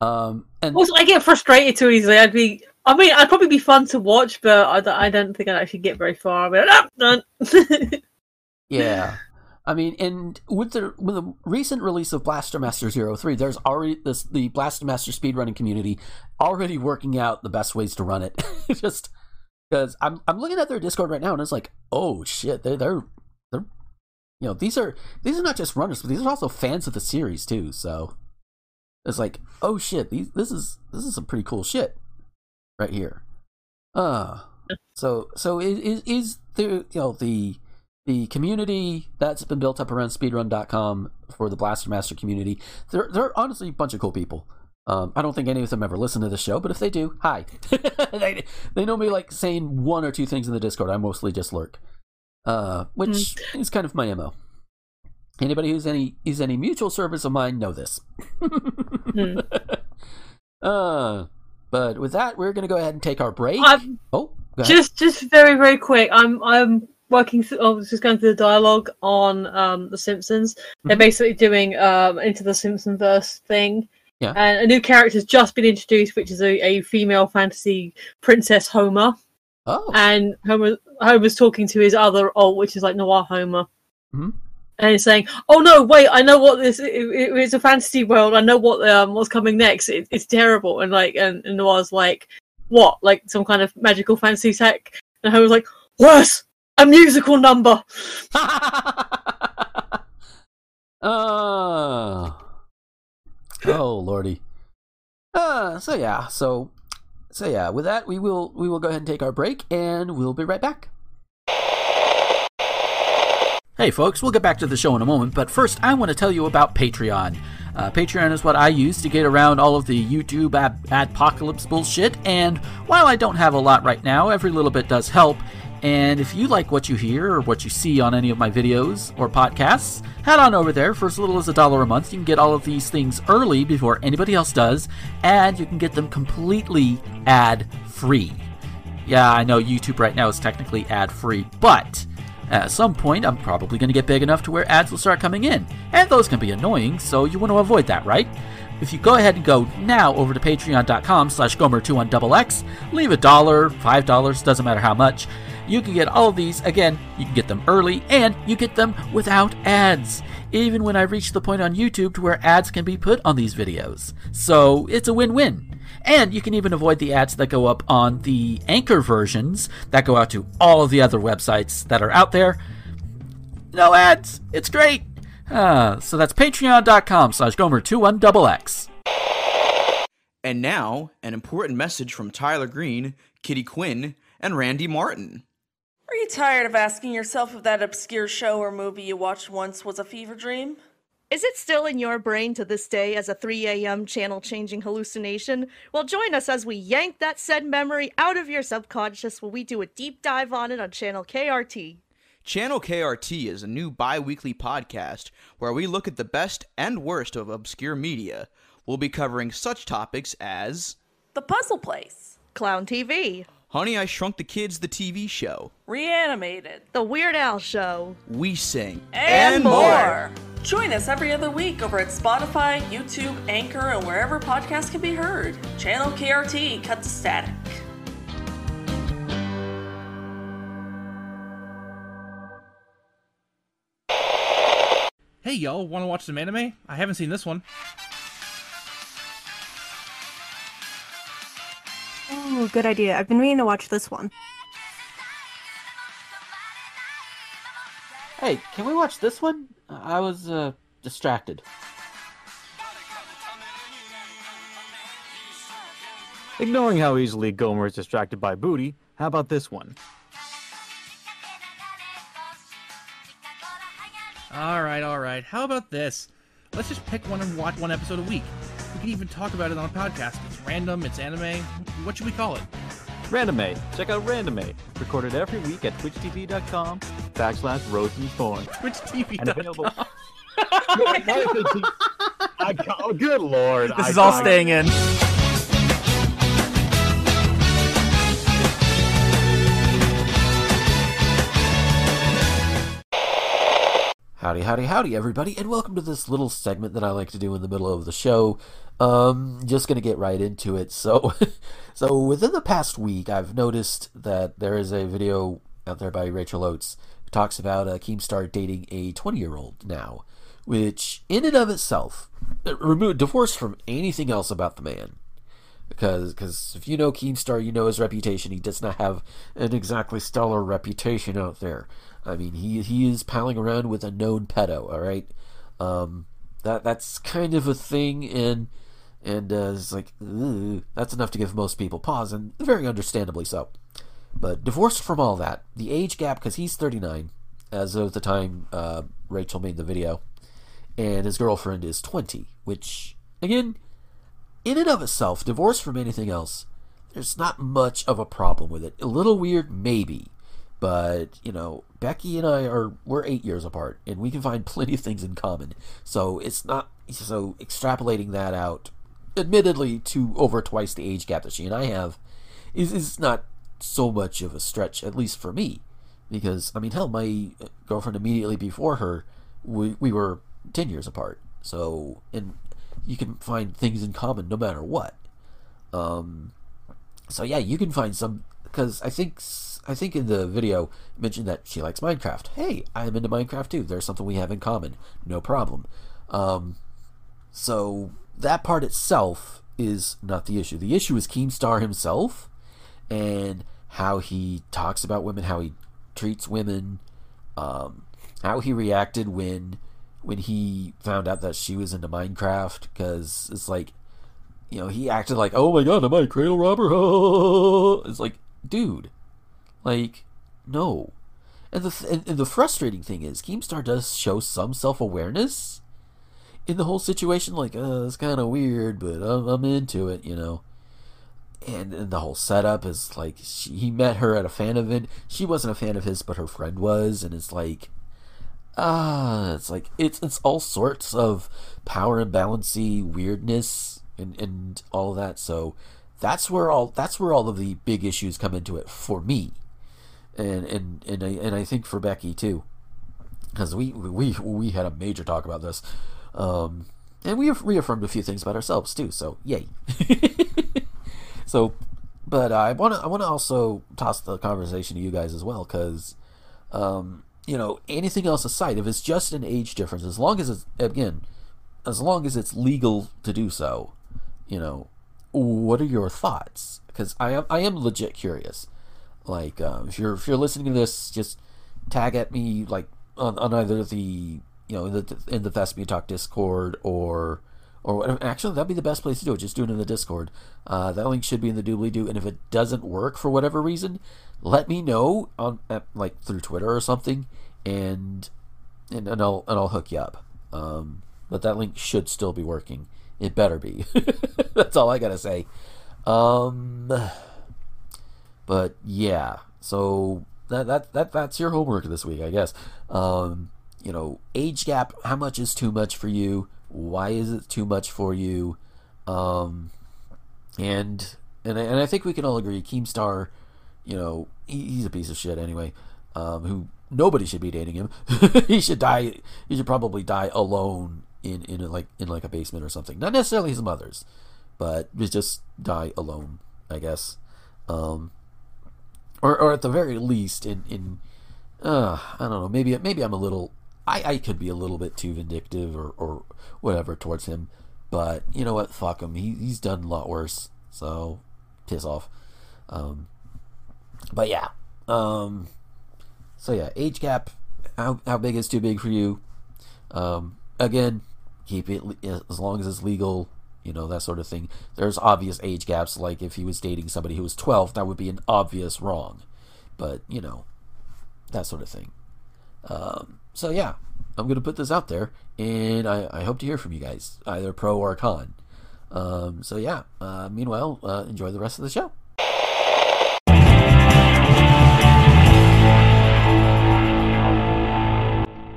Um, and Also, I get frustrated too easily. I'd be. I mean, I'd probably be fun to watch, but I, don't- I don't think I'd actually get very far. I'd be like, "Ah, done. Yeah. I mean, and with the with the recent release of Blaster Master 03, there's already this the Blaster Master speedrunning community already working out the best ways to run it. Just because I'm I'm looking at their Discord right now and it's like, oh shit, they're they're they're you know these are these are not just runners, but these are also fans of the series too. So it's like, oh shit, these this is this is some pretty cool shit right here. Uh so so is is, is the you know the the community that's been built up around speedrun.com for the Blaster Master community, they're they're honestly a bunch of cool people. Um, I don't think any of them ever listen to the show, but if they do, hi. they, they know me like saying one or two things in the Discord. I mostly just lurk, uh, which is kind of my mo. Anybody who's any is any mutual service of mine know this. Hmm. uh, but with that, we're gonna go ahead and take our break. I'm oh, just just very very quick. I'm I'm working. Through, was just going through the dialogue on um the Simpsons. They're Mhm. basically doing um into the Simpson verse thing. Yeah. And a new character's just been introduced, which is a, a female fantasy princess Homer. oh, and Homer Homer's talking to his other alt, which is like Noir Homer, Mhm. and he's saying, "Oh no, wait! I know what this. It, it- it's a fantasy world. I know what um what's coming next. It, it's terrible." And like, and, and Noir's like, "What? Like some kind of magical fantasy tech?" And Homer's like, "Worse, a musical number." uh, oh lordy. Uh, so yeah, so so yeah. With that, we will we will go ahead and take our break, and we'll be right back. Hey folks, we'll get back to the show in a moment, but first I want to tell you about Patreon. Uh, Patreon is what I use to get around all of the YouTube ad- adpocalypse bullshit, and while I don't have a lot right now, every little bit does help. And if you like what you hear or what you see on any of my videos or podcasts, head on over there for as little as a dollar a month. You can get all of these things early before anybody else does, and you can get them completely ad free. Yeah, I know YouTube right now is technically ad free, but at some point I'm probably going to get big enough to where ads will start coming in, and those can be annoying, so you want to avoid that, right? If you go ahead and go now over to patreon.com slash gomer21xx, leave a dollar, five dollars, doesn't matter how much, you can get all of these. Again, you can get them early, and you get them without ads, even when I reach the point on YouTube to where ads can be put on these videos. So it's a win-win. And you can even avoid the ads that go up on the Anchor versions that go out to all of the other websites that are out there. No ads. It's great. Uh, so that's patreon.com slash gomer21xx. And now, an important message from Tyler Green, Kitty Quinn, and Randy Martin. Are you tired of asking yourself if that obscure show or movie you watched once was a fever dream? Is it still in your brain to this day as a 3 a.m. channel changing hallucination? Well, join us as we yank that said memory out of your subconscious while we do a deep dive on it on channel KRT. Channel KRT is a new bi weekly podcast where we look at the best and worst of obscure media. We'll be covering such topics as The Puzzle Place, Clown TV, Honey, I Shrunk the Kids, the TV show, Reanimated, The Weird Al Show, We Sing, and, more. Join us every other week over at Spotify, YouTube, Anchor, and wherever podcasts can be heard. Channel KRT, cut to static. Hey, y'all, want to watch some anime? I haven't seen this one. Oh, good idea. I've been meaning to watch this one. Hey, can we watch this one? I was uh, distracted. Ignoring how easily Gomer is distracted by booty, how about this one? All right, all right. How about this? Let's just pick one and watch one episode a week. We can even talk about it on a podcast. It's random, it's anime. What should we call it? Randome. Check out Randome. Recorded every week at twitchtv.com backslash Rose and Thorn. TwitchTV. And available. Oh, good lord. This I is all got- staying in. Howdy, howdy, howdy, everybody, and welcome to this little segment that I like to do in the middle of the show. Um, just gonna get right into it. So, so within the past week, I've noticed that there is a video out there by Rachel Oates who talks about uh, Keemstar dating a 20-year-old now, which in and of itself, uh, remove divorced from anything else about the man. Because, because if you know Keemstar, you know his reputation. He does not have an exactly stellar reputation out there. I mean, he he is palling around with a known pedo. All right, um, that that's kind of a thing, and and uh, it's like that's enough to give most people pause, and very understandably so. But divorced from all that, the age gap because he's 39 as of the time uh, Rachel made the video, and his girlfriend is 20, which again, in and of itself, divorced from anything else, there's not much of a problem with it. A little weird, maybe but you know becky and i are we're eight years apart and we can find plenty of things in common. So it's not so extrapolating that out admittedly to over twice the age gap that she and i have is, is not so much of a stretch at least for me. Because i mean hell my girlfriend immediately before her we, we were 10 years apart. So and you can find things in common no matter what. Um so yeah you can find some because i think I think in the video mentioned that she likes Minecraft. Hey, I'm into Minecraft too. There's something we have in common. No problem. Um, so that part itself is not the issue. The issue is Keemstar himself and how he talks about women, how he treats women, um, how he reacted when when he found out that she was into Minecraft. Because it's like, you know, he acted like, "Oh my god, am I a cradle robber?" it's like, dude. Like, no. And the th- and, and the frustrating thing is, Keemstar does show some self awareness in the whole situation. Like, uh, it's kind of weird, but I'm, I'm into it, you know. And, and the whole setup is like she, he met her at a fan event. She wasn't a fan of his, but her friend was, and it's like, ah, it's like it's it's all sorts of power imbalancy weirdness and and all that. So that's where all that's where all of the big issues come into it for me and and and I, and I think for Becky too, because we we we had a major talk about this, um, and we reaffirmed a few things about ourselves too. So yay! so, but I want to I want to also toss the conversation to you guys as well, because, um, you know, anything else aside, if it's just an age difference, as long as it's again, as long as it's legal to do so, you know, what are your thoughts? Because I am I am legit curious like um, if you're if you're listening to this just tag at me like on, on either the you know in the in the Talk Discord or or whatever. actually that'd be the best place to do it. Just do it in the Discord. Uh, that link should be in the doobly doo and if it doesn't work for whatever reason let me know on at, like through Twitter or something and and, and I'll and I'll hook you up. Um, but that link should still be working. It better be. That's all I gotta say. Um but yeah, so that that that that's your homework this week, I guess. Um, you know, age gap. How much is too much for you? Why is it too much for you? Um, and and I, and I think we can all agree, Keemstar. You know, he, he's a piece of shit anyway. Um, who nobody should be dating him. he should die. He should probably die alone in in a, like in like a basement or something. Not necessarily his mother's, but just die alone. I guess. Um, or or at the very least in in uh, I don't know maybe maybe I'm a little I, I could be a little bit too vindictive or, or whatever towards him, but you know what? Fuck him. He, he's done a lot worse. So piss off. Um, but yeah. Um, so yeah, age gap. How how big is too big for you? Um, again, keep it as long as it's legal. You know that sort of thing. There's obvious age gaps. Like if he was dating somebody who was 12, that would be an obvious wrong. But you know, that sort of thing. Um, so yeah, I'm gonna put this out there, and I, I hope to hear from you guys, either pro or con. Um, so yeah. Uh, meanwhile, uh, enjoy the rest of the show.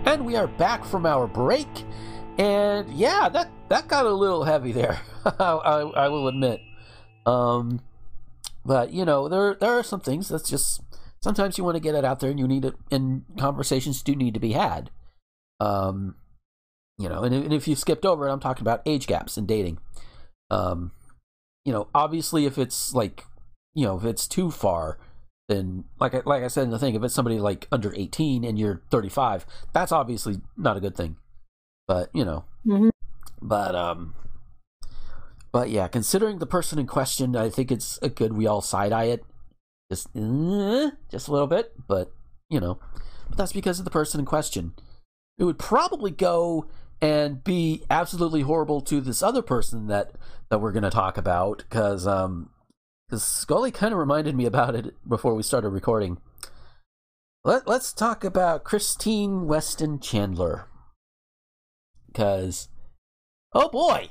And we are back from our break, and yeah, that that got a little heavy there. I, I will admit. Um, but you know, there there are some things that's just sometimes you want to get it out there, and you need it, and conversations do need to be had. Um, you know, and, and if you skipped over it, I'm talking about age gaps in dating. Um, you know, obviously, if it's like, you know, if it's too far, then like like I said in the thing, if it's somebody like under 18 and you're 35, that's obviously not a good thing. But you know, Mhm. but um, but yeah, considering the person in question, I think it's a good we all side eye it, just uh, just a little bit, but you know, but that's because of the person in question. It would probably go and be absolutely horrible to this other person that that we're going to talk about because um because Scully kind of reminded me about it before we started recording. Let Let's talk about Christine Weston Chandler because oh boy,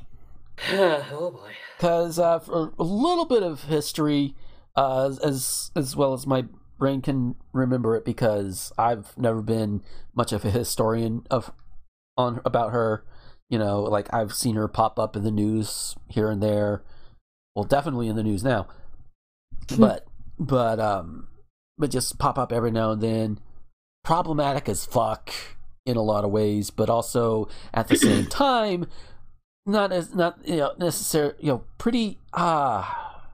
oh boy. because uh, for a little bit of history, uh, as as well as my brain can remember it, because I've never been much of a historian of on about her. You know, like I've seen her pop up in the news here and there. Well, definitely in the news now, but but um, but just pop up every now and then. Problematic as fuck in a lot of ways, but also at the same time not as not you know necessary you know pretty ah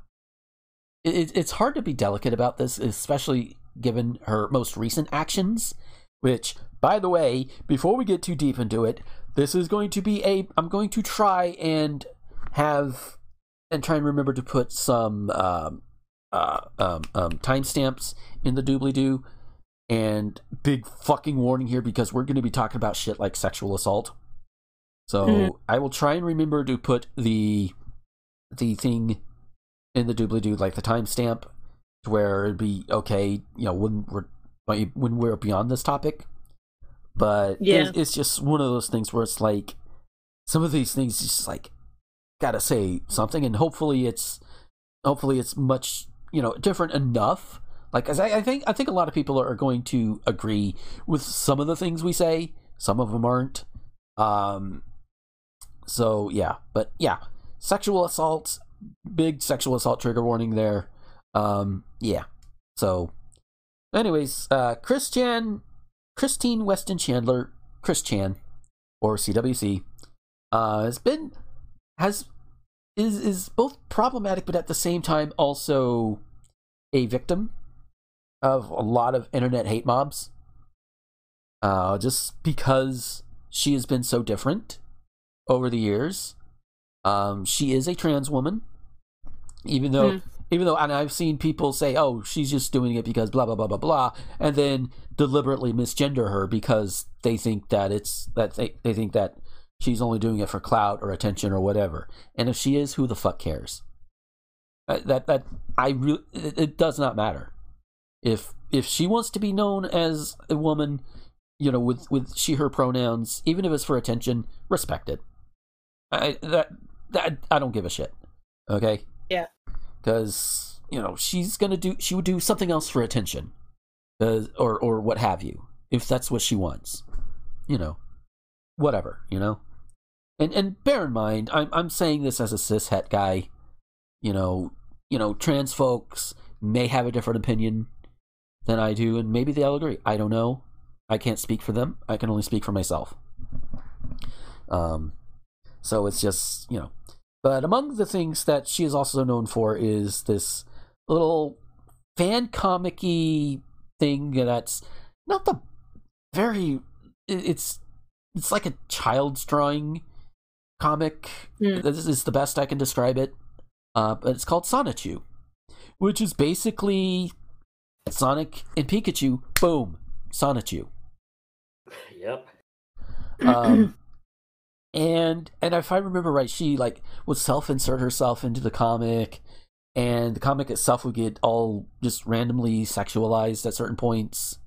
it, it's hard to be delicate about this especially given her most recent actions which by the way before we get too deep into it this is going to be a i'm going to try and have and try and remember to put some um uh um, um timestamps in the doobly doo and big fucking warning here because we're going to be talking about shit like sexual assault so Mhm. I will try and remember to put the the thing in the doobly doo, like the timestamp, to where it'd be okay, you know, when we're when we're beyond this topic. But Yeah. it's, it's just one of those things where it's like some of these things just like gotta say something, and hopefully it's hopefully it's much you know different enough. Like, as I, I think I think a lot of people are going to agree with some of the things we say. Some of them aren't. Um, so yeah, but yeah, sexual assault, big sexual assault trigger warning there. Um, yeah. So, anyways, uh, Chris Chan, Christine Weston Chandler, Chris Chan, or CWC, uh, has been has is is both problematic, but at the same time also a victim of a lot of internet hate mobs. Uh, just because she has been so different over the years. Um, she is a trans woman, even though Hmm. even though and I've seen people say, "Oh, she's just doing it because blah blah blah blah blah," and then deliberately misgender her because they think that it's that they they think that she's only doing it for clout or attention or whatever. And if she is, who the fuck cares? Uh, That that I re- it, it does not matter. If if she wants to be known as a woman, you know, with with she her pronouns, even if it's for attention, respect it. I that that I don't give a shit. Okay? Yeah. Cuz you know, she's going to do she would do something else for attention. Uh, or or what have you. If that's what she wants. You know. Whatever, you know. And and bear in mind, I'm I'm saying this as a cis het guy. You know, you know, trans folks may have a different opinion than I do, and maybe they'll agree. I don't know. I can't speak for them. I can only speak for myself. Um, so it's just you know. But among the things that she is also known for is this little fan comic-y thing that's not the very it's it's like a child's drawing comic. Mm. This is the best I can describe it. Uh, but it's called Sonichu, which is basically Sonic and Pikachu. Boom, Sonichu. Yep. Um, and and if I remember right, she like would self-insert herself into the comic, and the comic itself would get all just randomly sexualized at certain points.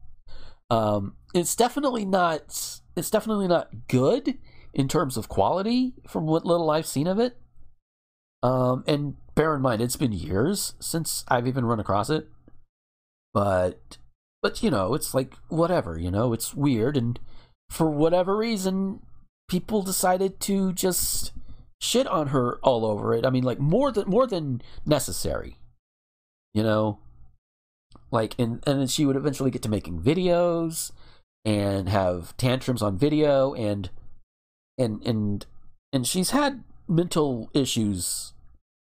Um, it's definitely not. It's definitely not good in terms of quality from what little I've seen of it. Um, and bear in mind, it's been years since I've even run across it. But, but you know, it's like whatever. You know, it's weird, and for whatever reason, people decided to just shit on her all over it. I mean, like more than more than necessary. You know, like and and then she would eventually get to making videos and have tantrums on video and and and and she's had mental issues.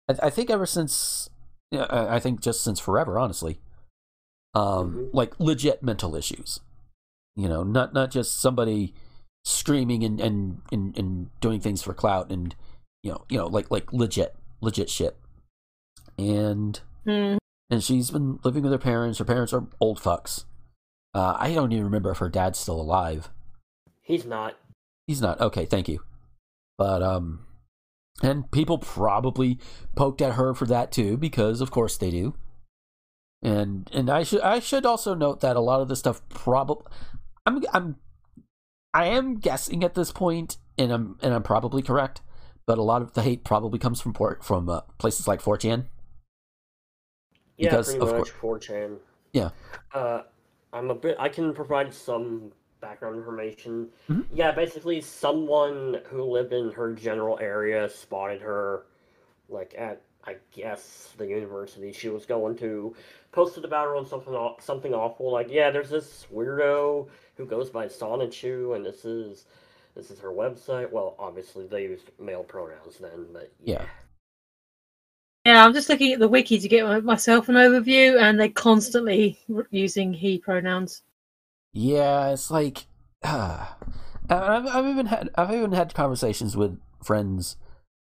I, I think ever since I think just since forever, honestly. Um, like legit mental issues. You know, not not just somebody screaming and and and, and doing things for clout and you know you know like like legit legit shit. And Mm. and she's been living with her parents. Her parents are old fucks. Uh, I don't even remember if her dad's still alive. He's not. He's not. Okay, thank you. But um and people probably poked at her for that too because of course they do. And and I should I should also note that a lot of the stuff probably I'm I'm I am guessing at this point and I'm and I'm probably correct, but a lot of the hate probably comes from port, from uh, places like 4chan. Yeah, Because, pretty of much. 4chan. Yeah. Uh, I'm a bit. I can provide some background information. Mhm. Yeah, basically, someone who lived in her general area spotted her, like at I guess the university she was going to, posted about her on something something awful. Like, yeah, there's this weirdo who goes by Sonichu, and this is this is her website. Well, obviously they used male pronouns then, but Yeah. Yeah, I'm just looking at the wiki to get myself an overview, and they're constantly using he pronouns. Yeah, it's like uh, I've, I've even had I've even had conversations with friends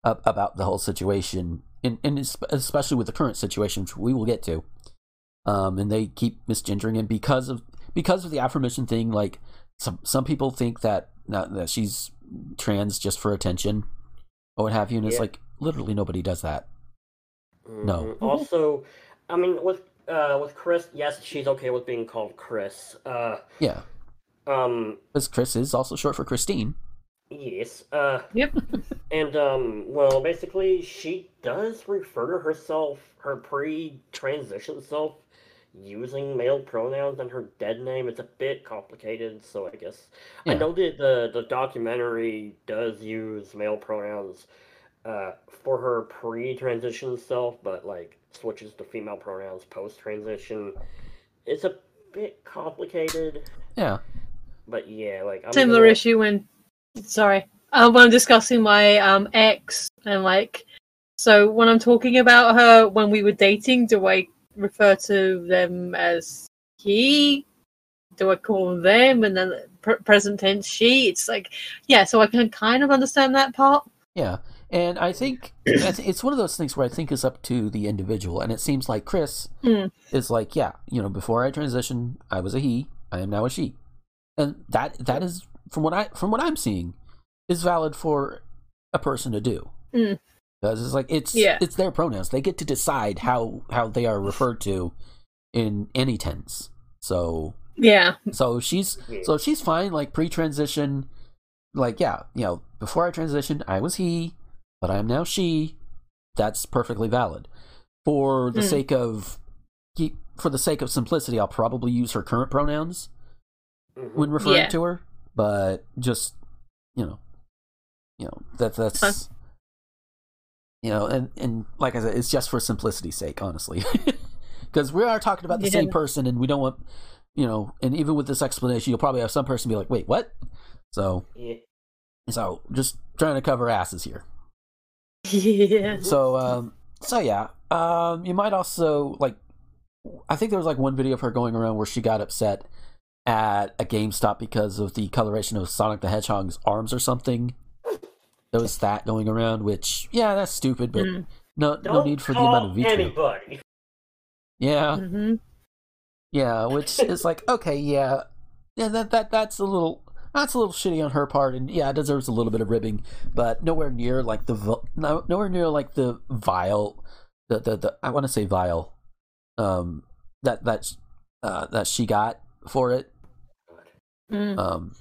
about the whole situation, and, and especially with the current situation, which we will get to. Um, and they keep misgendering him because of because of the affirmation thing. Like some some people think that that that she's trans just for attention, or what have you, and it's like literally nobody does that. No. Mhm. Also, I mean, with uh, with Chris, yes, she's okay with being called Chris. Uh, Yeah, um, because Chris is also short for Christine. yes. Uh, yep. and um, well, basically, she does refer to herself, her pre-transition self, using male pronouns and her dead name. It's a bit complicated, so I guess I know that the the documentary does use male pronouns uh, for her pre-transition self, but like switches to female pronouns post-transition. It's a bit complicated, Yeah, but yeah, like I'm Similar gonna- issue when, sorry, uh, when I'm discussing my um ex and like, so when I'm talking about her when we were dating, do I refer to them as he? Do I call them them and then pr- present tense she? It's like, yeah, so I can kind of understand that part. Yeah, and I think it's one of those things where I think it's up to the individual, and it seems like Chris Mm. is like, yeah, you know, before I transitioned, I was a he, I am now a she, and that that is from what I from what I'm seeing is valid for a person to do Mm. Because it's like it's Yeah. it's their pronouns. They get to decide how how they are referred to in any tense. So Yeah. so she's so she's fine, like pre-transition, like yeah, you know, before I transitioned, I was he, but I am now she. That's perfectly valid. For the Hmm. sake of keep for the sake of simplicity, I'll probably use her current pronouns when referring Yeah. to her, but just you know, you know that that's Fine. You know, and and like I said, it's just for simplicity's sake, honestly, because we are talking about the same person, and we don't want you know, and even with this explanation, you'll probably have some person be like, "Wait, what?" So, Yeah. so just trying to cover asses here. Yeah. So, um, so yeah, um, you might also like. I think there was like one video of her going around where she got upset at a GameStop because of the coloration of Sonic the Hedgehog's arms or something. There was that going around, which yeah, that's stupid, but Mm. no no Don't need for the amount of vitriol. anybody. Yeah, hmm yeah, which is like okay, yeah, yeah, that that that's a little that's a little shitty on her part, and yeah, it deserves a little bit of ribbing, but nowhere near like the no, nowhere near like the vile, the the, the I want to say vile, um, that that uh, that she got for it. Mm. Um,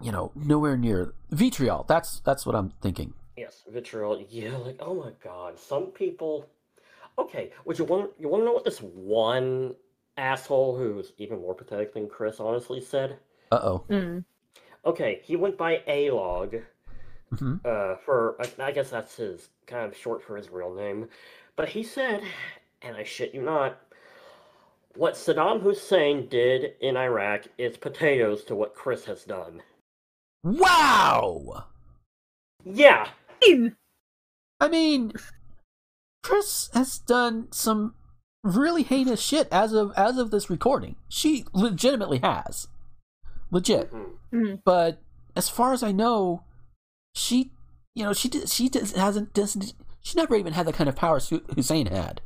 you know, nowhere near vitriol. That's that's what I'm thinking. Yes, vitriol. Yeah, like oh my god, some people. Okay, would you want you want to know what this one asshole who's even more pathetic than Chris honestly said? Uh oh. Mm. Okay, he went by A Log. hmm Uh, for I- I guess that's his kind of short for his real name, but he said, and I shit you not, what Saddam Hussein did in Iraq is potatoes to what Chris has done. Wow. Yeah, I mean, Chris has done some really heinous shit as of as of this recording. She legitimately has, legit. Mhm. Mm. But as far as I know, she, you know, she did, she does, hasn't doesn't she never even had the kind of powers Hussein had.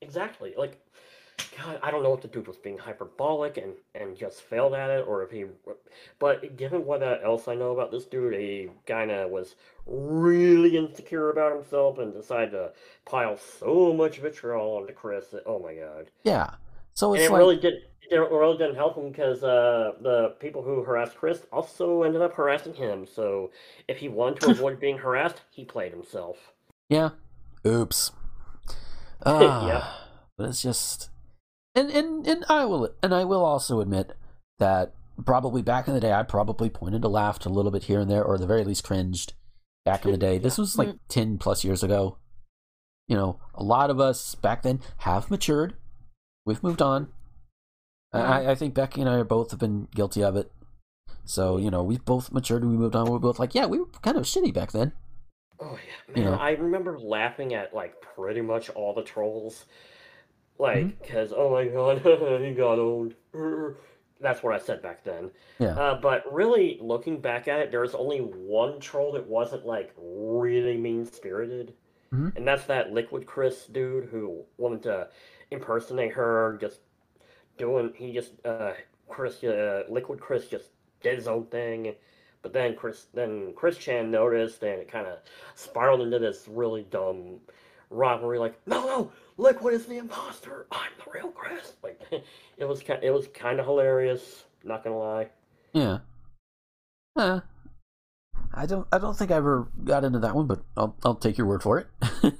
exactly. Like, God, I don't know if the dude was being hyperbolic and and just failed at it, or if he. But given what uh, else I know about this dude, he kind of was really insecure about himself and decided to pile so much vitriol onto Chris. That, oh my God. Yeah. So and it like, really did. It really didn't help him because uh, the people who harassed Chris also ended up harassing him. So if he wanted to avoid being harassed, he played himself. yeah. Oops. Yeah. Ah, But it's just, and and and I will and I will also admit that probably back in the day I probably pointed a laugh to laughed a little bit here and there, or at the very least cringed. Back in the day, this was like mm. ten plus years ago. You know, a lot of us back then have matured. We've moved on. I mm-hmm. I, I think Becky and I are both have been guilty of it. So you know, we've both matured. and We moved on. We're both like, yeah, we were kind of shitty back then. Oh yeah, You man! know. I remember laughing at like pretty much all the trolls, like Mm-hmm. because oh my god, he got old That's what I said back then. Yeah. Uh, but really, looking back at it, there was only one troll that wasn't like really mean spirited, Mhm. and that's that Liquid Chris dude who wanted to impersonate her, just doing. He just uh, Chris, uh, Liquid Chris, just did his own thing. But then Chris, then Chris Chan noticed, and it kind of spiraled into this really dumb rivalry. Like, no, no, Liquid is the imposter. I'm the real Chris. Like, it was kind, it was kind of hilarious. Not gonna lie. Yeah. Uh, I don't. I don't think I ever got into that one, but I'll. I'll take your word for it.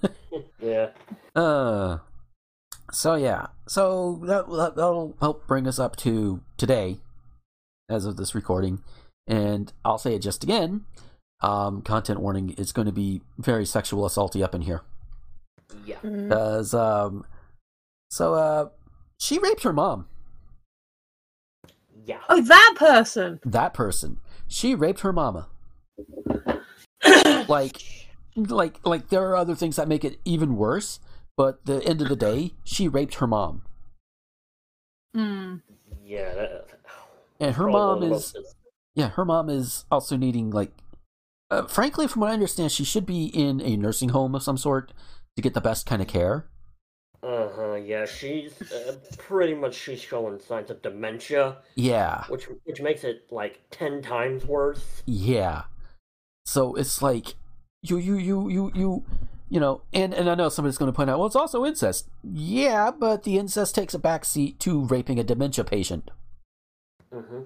Yeah. uh. So yeah. So that that- that'll help bring us up to today, as of this recording, and I'll say it just again. Um, content warning: It's going to be very sexual assaulty up in here. Yeah. Mm. Because um, so uh, she raped her mom. Yeah. Oh, that person. that person she raped her mama like like like there are other things that make it even worse but the end of the day she raped her mom Mm. Yeah. That, and her mom one of the is yeah her mom is also needing like uh, frankly from what i understand she should be in a nursing home of some sort to get the best kind of care Uh huh. Yeah. She's uh, pretty much she's showing signs of dementia, yeah which which makes it like ten times worse. Yeah. So it's like you you you you you you know, and and I know somebody's going to point out, well, it's also incest. Yeah, but the incest takes a backseat to raping a dementia patient. Mm-hmm.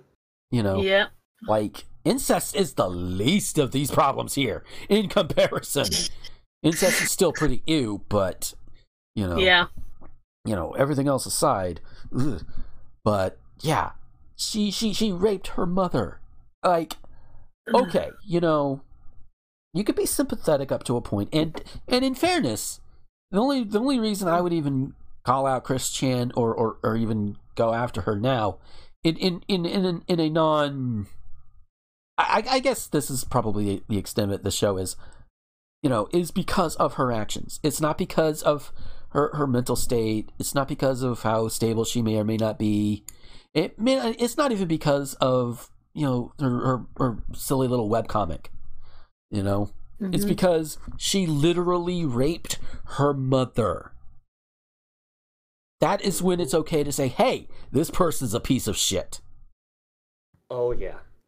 You know, Yeah. like incest is the least of these problems here in comparison. Incest is still pretty ew, but you know, Yeah. you know, everything else aside, ugh. but yeah, she she she raped her mother. Like, okay, you know, you could be sympathetic up to a point, and and in fairness, the only the only reason I would even call out Chris Chan or or, or even go after her now, in in in in, in, in a non, I, I guess this is probably the extent of the show is, you know, is because of her actions. It's not because of her her mental state. It's not because of how stable she may or may not be. It man, it's not even because of you know her, her, her silly little web comic. You know, it's Mhm. because she literally raped her mother. That is when it's okay to say, "Hey, this person's a piece of shit." Oh yeah.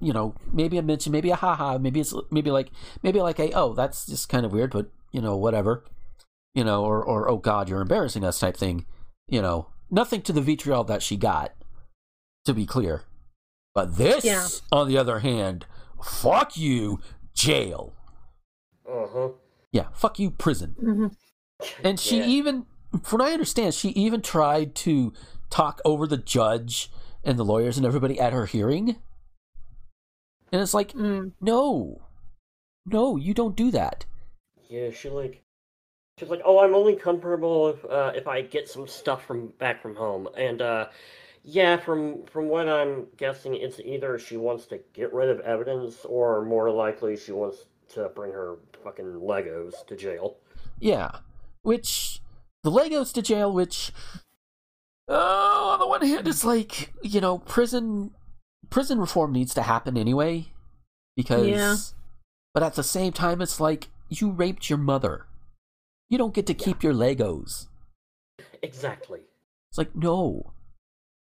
you know maybe a mention, maybe a haha, maybe it's maybe like maybe like a oh that's just kind of weird, but you know whatever, you know, or or oh god you're embarrassing us type thing. You know, nothing to the vitriol that she got. To be clear, but this, Yeah. on the other hand, fuck you, jail. Uh huh. Yeah, fuck you, prison. Mhm. And she Yeah. even, from what I understand, she even tried to talk over the judge and the lawyers and everybody at her hearing. And it's like, Mm. no, no, you don't do that. Yeah, she like she's like, oh, I'm only comfortable if uh, if I get some stuff from back from home, and uh, yeah, from from what I'm guessing, it's either she wants to get rid of evidence, or more likely she wants to bring her fucking Legos to jail. Yeah, which the Legos to jail, which oh, on the one hand, it's like you know, prison prison reform needs to happen anyway, because. Yeah. But at the same time, it's like you raped your mother. You don't get to keep your Legos. Exactly. It's like no,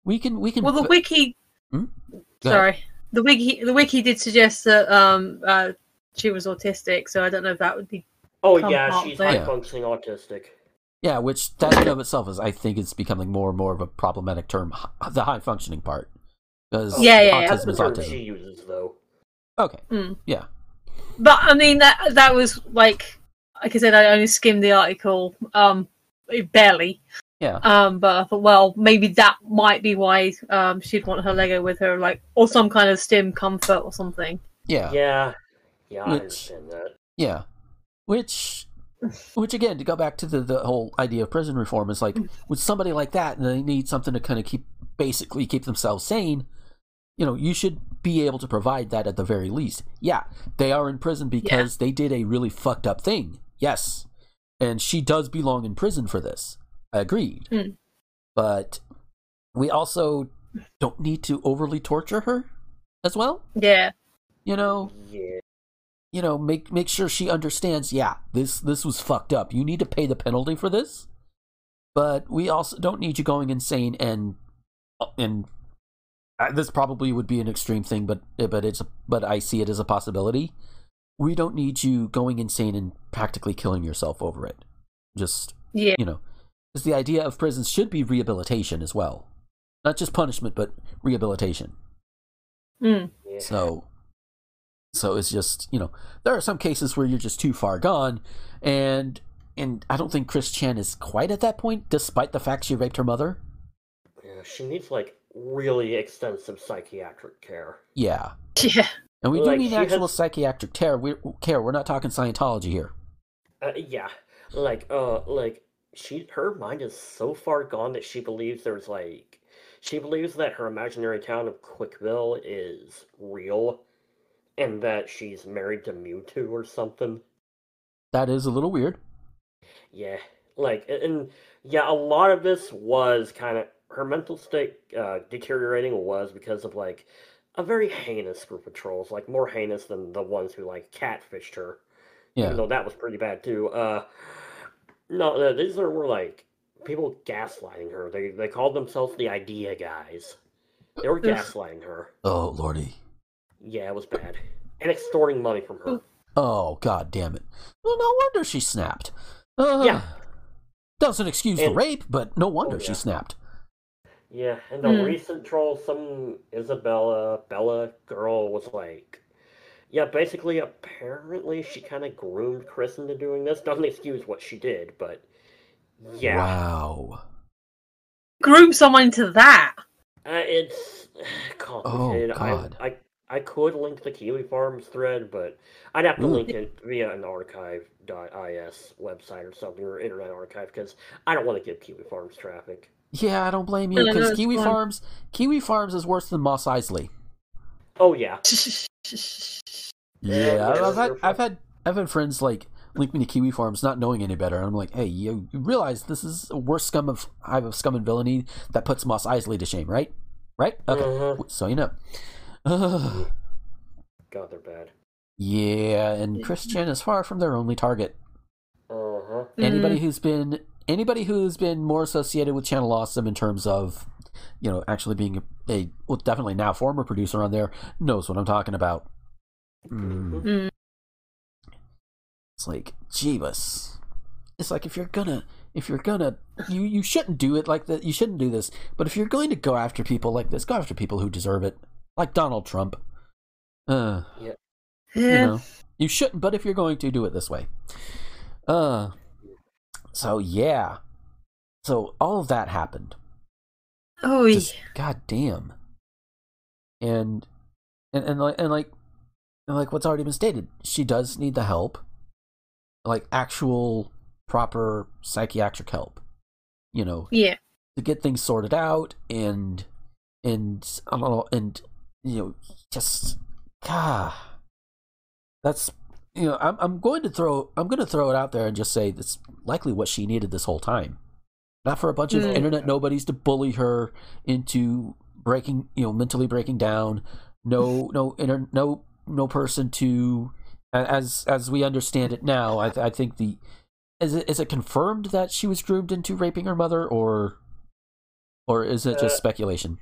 we can we can. Well, the wiki. Hmm? Sorry, the wiki. The wiki did suggest that um uh she was autistic, so I don't know if that would be. Oh yeah, she's high functioning autistic. Yeah, which that in of itself is, I think, it's becoming more and more of a problematic term. The high functioning part, because Yeah, yeah, yeah. autism That's is the term autism. she uses though. Okay, Mm. yeah, But I mean that that was like like I said, I only skimmed the article um barely. yeah, Um, but I thought, well, maybe that might be why um she'd want her Lego with her, like or some kind of stim comfort or something. yeah, Yeah, yeah, I Which- understand that. yeah. Which, which again, to go back to the the whole idea of prison reform is like with somebody like that, and they need something to kind of keep basically keep themselves sane. You know, you should be able to provide that at the very least. Yeah, they are in prison because they did a really fucked up thing. Yes, and she does belong in prison for this. Agreed. Mm. But we also don't need to overly torture her as well. Yeah. You know, Yeah. you know, make make sure she understands. Yeah, this this was fucked up. You need to pay the penalty for this. But we also don't need you going insane and and this probably would be an extreme thing, but but it's but I see it as a possibility. We don't need you going insane and practically killing yourself over it. Just Yeah. you know, because the idea of prisons should be rehabilitation as well, not just punishment, but rehabilitation. Mm. Yeah. So, so it's just you know there are some cases where you're just too far gone, and and I don't think Chris Chan is quite at that point, despite the fact she raped her mother. Yeah, she needs like really extensive psychiatric care. Yeah, Yeah. and we Like, do need actual has- psychiatric care. We care. We're not talking Scientology here. Uh, yeah, like uh, like she her mind is so far gone that she believes there's like she believes that her imaginary town of Quickville is real, and that she's married to Mewtwo or something. That is a little weird. Yeah, like and yeah, a lot of this was kind of her mental state uh, deteriorating was because of like a very heinous group of trolls, like more heinous than the ones who like catfished her. Yeah. Even though that was pretty bad too. Uh, no, uh, these are were like people gaslighting her. They they called themselves the idea guys. They were Ugh. gaslighting her. Oh lordy. Yeah, it was bad, and extorting money from her. Oh god damn it. Well, no wonder she snapped. Uh, Yeah. Doesn't excuse the rape, but no wonder Oh, she snapped. Yeah, and the Hmm. recent troll, some Isabella Bella girl was like, yeah, basically, apparently she kind of groomed Chris into doing this. Doesn't excuse what she did, but yeah, Wow. Groom someone into that. uh, it's complicated. Oh, God. I, I I could link the Kiwi Farms thread, but I'd have to Ooh. link it via an archive.is website or something or Internet Archive because I don't want to give Kiwi Farms traffic. Yeah, I don't blame you No, no, because Kiwi fine. Farms, Kiwi Farms is worse than Mos Eisley. Oh yeah, Yeah, yeah, I've had, I've had, I've had friends like link me to Kiwi Farms, not knowing any better, and I'm like, hey, you, you realize this is a worst scum of hive of scum and villainy that puts Mos Eisley to shame, right? Right? Okay, Mhm. so you know. Ugh. God, they're bad. yeah, and Chris Chan is far from their only target. Uh huh. Anybody who's been anybody who's been more associated with Channel Awesome in terms of, you know, actually being a, a well, definitely now former producer on there knows what I'm talking about. Mm. Mm. It's like Jeebus. It's like if you're gonna if you're gonna you you shouldn't do it like that. You shouldn't do this. But if you're going to go after people like this, go after people who deserve it, like Donald Trump. Uh, Yeah. you Yeah. know, you shouldn't. But if you're going to do it this way, uh, so yeah, so all of that happened. Oh, yeah. god damn. And and and like and like and like what's already been stated, she does need the help. Like actual proper psychiatric help. You know, Yeah. to get things sorted out and and I don't know and you know just God that's you know I'm I'm going to throw I'm going to throw it out there and just say that's likely what she needed this whole time. Not for a bunch of Mm. internet nobodies to bully her into breaking, you know, mentally breaking down. No no inter, no no person to as as we understand it now, I I think the is it is it confirmed that she was groomed into raping her mother or or is it just Uh, speculation?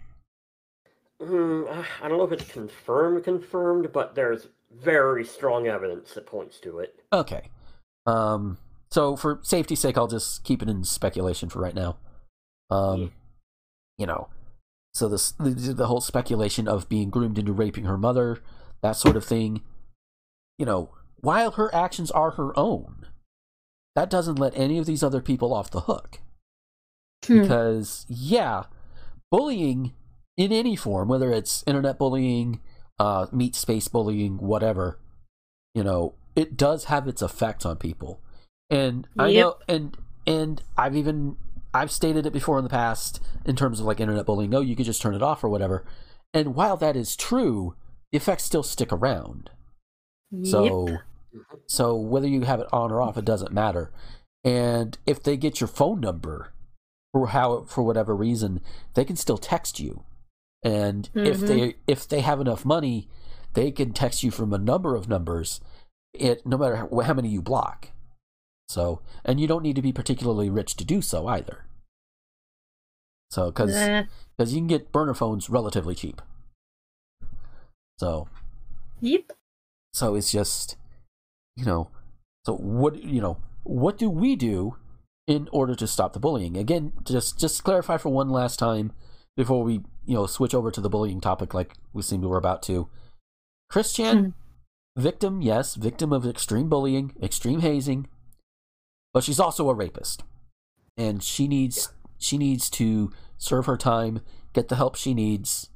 Hmm, I don't know if it's confirmed, confirmed, but there's very strong evidence that points to it. Okay. Um so for safety's sake I'll just keep it in speculation for right now. Um Yeah. you know. So this the, the whole speculation of being groomed into raping her mother, that sort of thing. You know, while her actions are her own, that doesn't let any of these other people off the hook. Hmm. because yeah bullying in any form whether it's internet bullying uh meet space bullying whatever you know it does have its effect on people. And i know and and i've even i've stated it before in the past in terms of like internet bullying no you could just turn it off or whatever. And while that is true the effects still stick around. So so whether you have it on or off, it doesn't matter. And if they get your phone number for how for whatever reason, they can still text you. And if Mhm. they if they have enough money, they can text you from a number of numbers, it no matter how, how many you block. So, and you don't need to be particularly rich to do so either. So, because Nah. because you can get burner phones relatively cheap. So, Yep. so it's just, you know, so what you know, what do we do in order to stop the bullying? Again, just just clarify for one last time before we you know switch over to the bullying topic, like we seem to we're about to. Christian, Chan, hmm. victim, yes, victim of extreme bullying, extreme hazing, but she's also a rapist, and she needs she needs to serve her time, get the help she needs,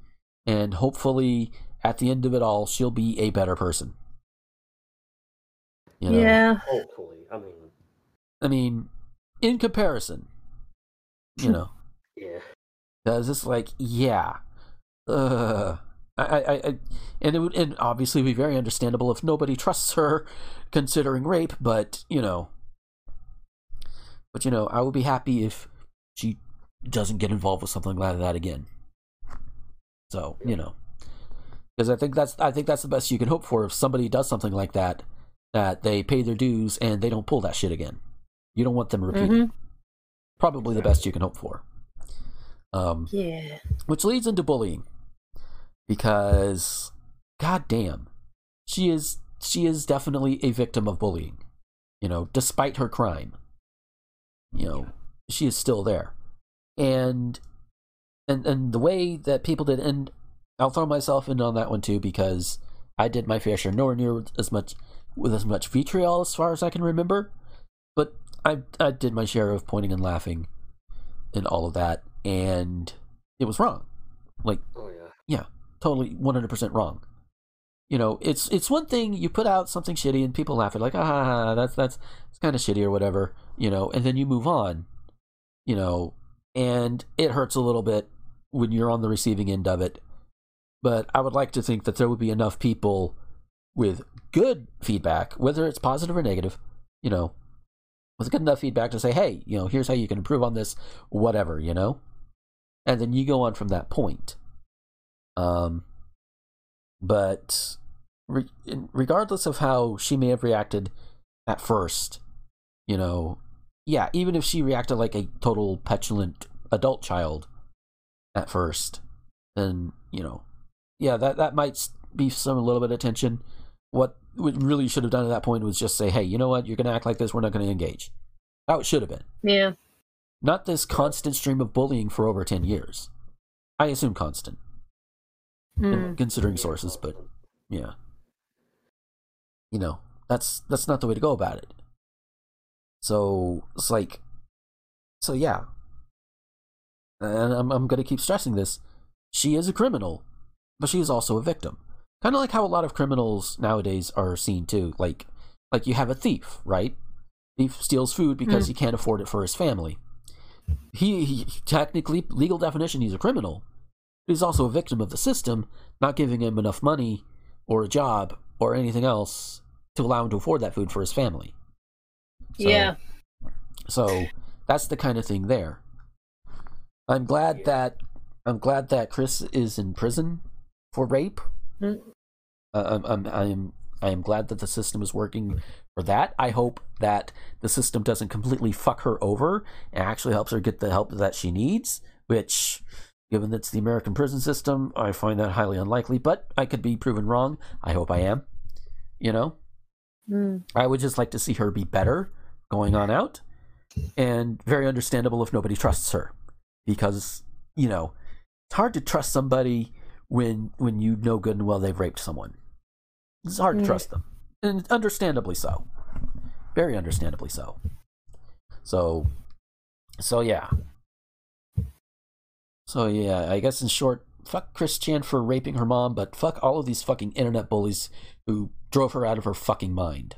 and hopefully at the end of it all, she'll be a better person. You know? Yeah. Hopefully, I mean, I mean, in comparison, you know, yeah. Because it's like, yeah, uh, I, I, I, and it would, and obviously be very understandable if nobody trusts her, considering rape. But you know, but you know, I would be happy if she doesn't get involved with something like that again. So you know, because I think that's I think that's the best you can hope for if somebody does something like that, that they pay their dues and they don't pull that shit again. You don't want them repeating. Mhm. Probably the best you can hope for. Um, Yeah. which leads into bullying. Because goddamn, she is she is definitely a victim of bullying you know despite her crime. You know she is still there. And and and the way that people did and i'll throw myself in on that one too because i did my fair share nowhere near as much with as much vitriol as far as i can remember. But i i did my share of pointing and laughing and all of that and it was wrong like Oh yeah. yeah totally 100% wrong You know, it's it's one thing you put out something shitty and people laugh at like ah that's that's it's kind of shitty or whatever, you know, and then you move on, you know, and it hurts a little bit when you're on the receiving end of it. But I would like to think that there would be enough people with good feedback, whether it's positive or negative, you know, with good enough feedback to say, hey, you know, here's how you can improve on this, whatever, you know? And then you go on from that point. Um, but re- regardless of how she may have reacted at first, you know, yeah, even if she reacted like a total petulant adult child at first, then, you know, yeah, that, that might be some a little bit of tension. What we really should have done at that point was just say, hey, you know what, you're going to act like this, we're not going to engage. That should have been. Yeah. Not this constant stream of bullying for over 10 years. I assume constant. Hmm. Considering sources, but yeah. You know, that's that's not the way to go about it. So it's like so yeah. And I'm I'm gonna keep stressing this. She is a criminal, but she is also a victim. Kind of like how a lot of criminals nowadays are seen too. Like like you have a thief, right? Thief steals food because Mm. he can't afford it for his family. He, he technically legal definition he's a criminal. But he's also a victim of the system, not giving him enough money or a job or anything else to allow him to afford that food for his family. So- Yeah. So that's the kind of thing there. I'm glad that I'm glad that Chris is in prison for rape. Mm. Uh, I'm, I'm I'm I am glad that the system is working for that. I hope that the system doesn't completely fuck her over and actually helps her get the help that she needs. Which, given that it's the American prison system, I find that highly unlikely. But I could be proven wrong. I hope I am. You know. Mm. I would just like to see her be better going on out, and very understandable if nobody trusts her, because you know it's hard to trust somebody when when you know good and well they've raped someone. It's hard to Mm. trust them, and understandably so, very understandably so. So, so yeah, so yeah. I guess in short, fuck Chris Chan for raping her mom, but fuck all of these fucking internet bullies who drove her out of her fucking mind.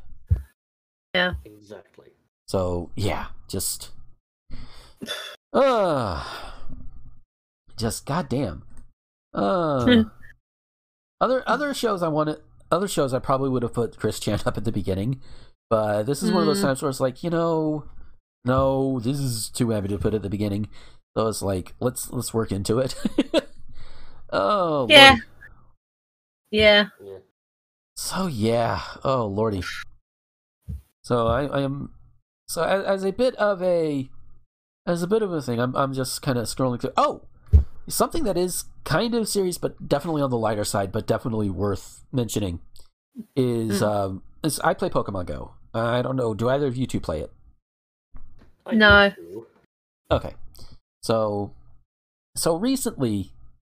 Yeah. Exactly. So yeah, just uh just goddamn. Uh other other shows I wanted other shows I probably would have put Chris Chan up at the beginning, but this is one of those Mm. times where it's like, you know, no, this is too heavy to put at the beginning. So it's like, let's let's work into it. oh Yeah. lordy. Yeah. So yeah, oh lordy. So I, I am so as, as a bit of a as a bit of a thing, I'm I'm just kind of scrolling through. Oh, something that is kind of serious, but definitely on the lighter side, but definitely worth mentioning is Mm. um is I play Pokemon Go. I don't know. Do either of you two play it? No. Okay. So so recently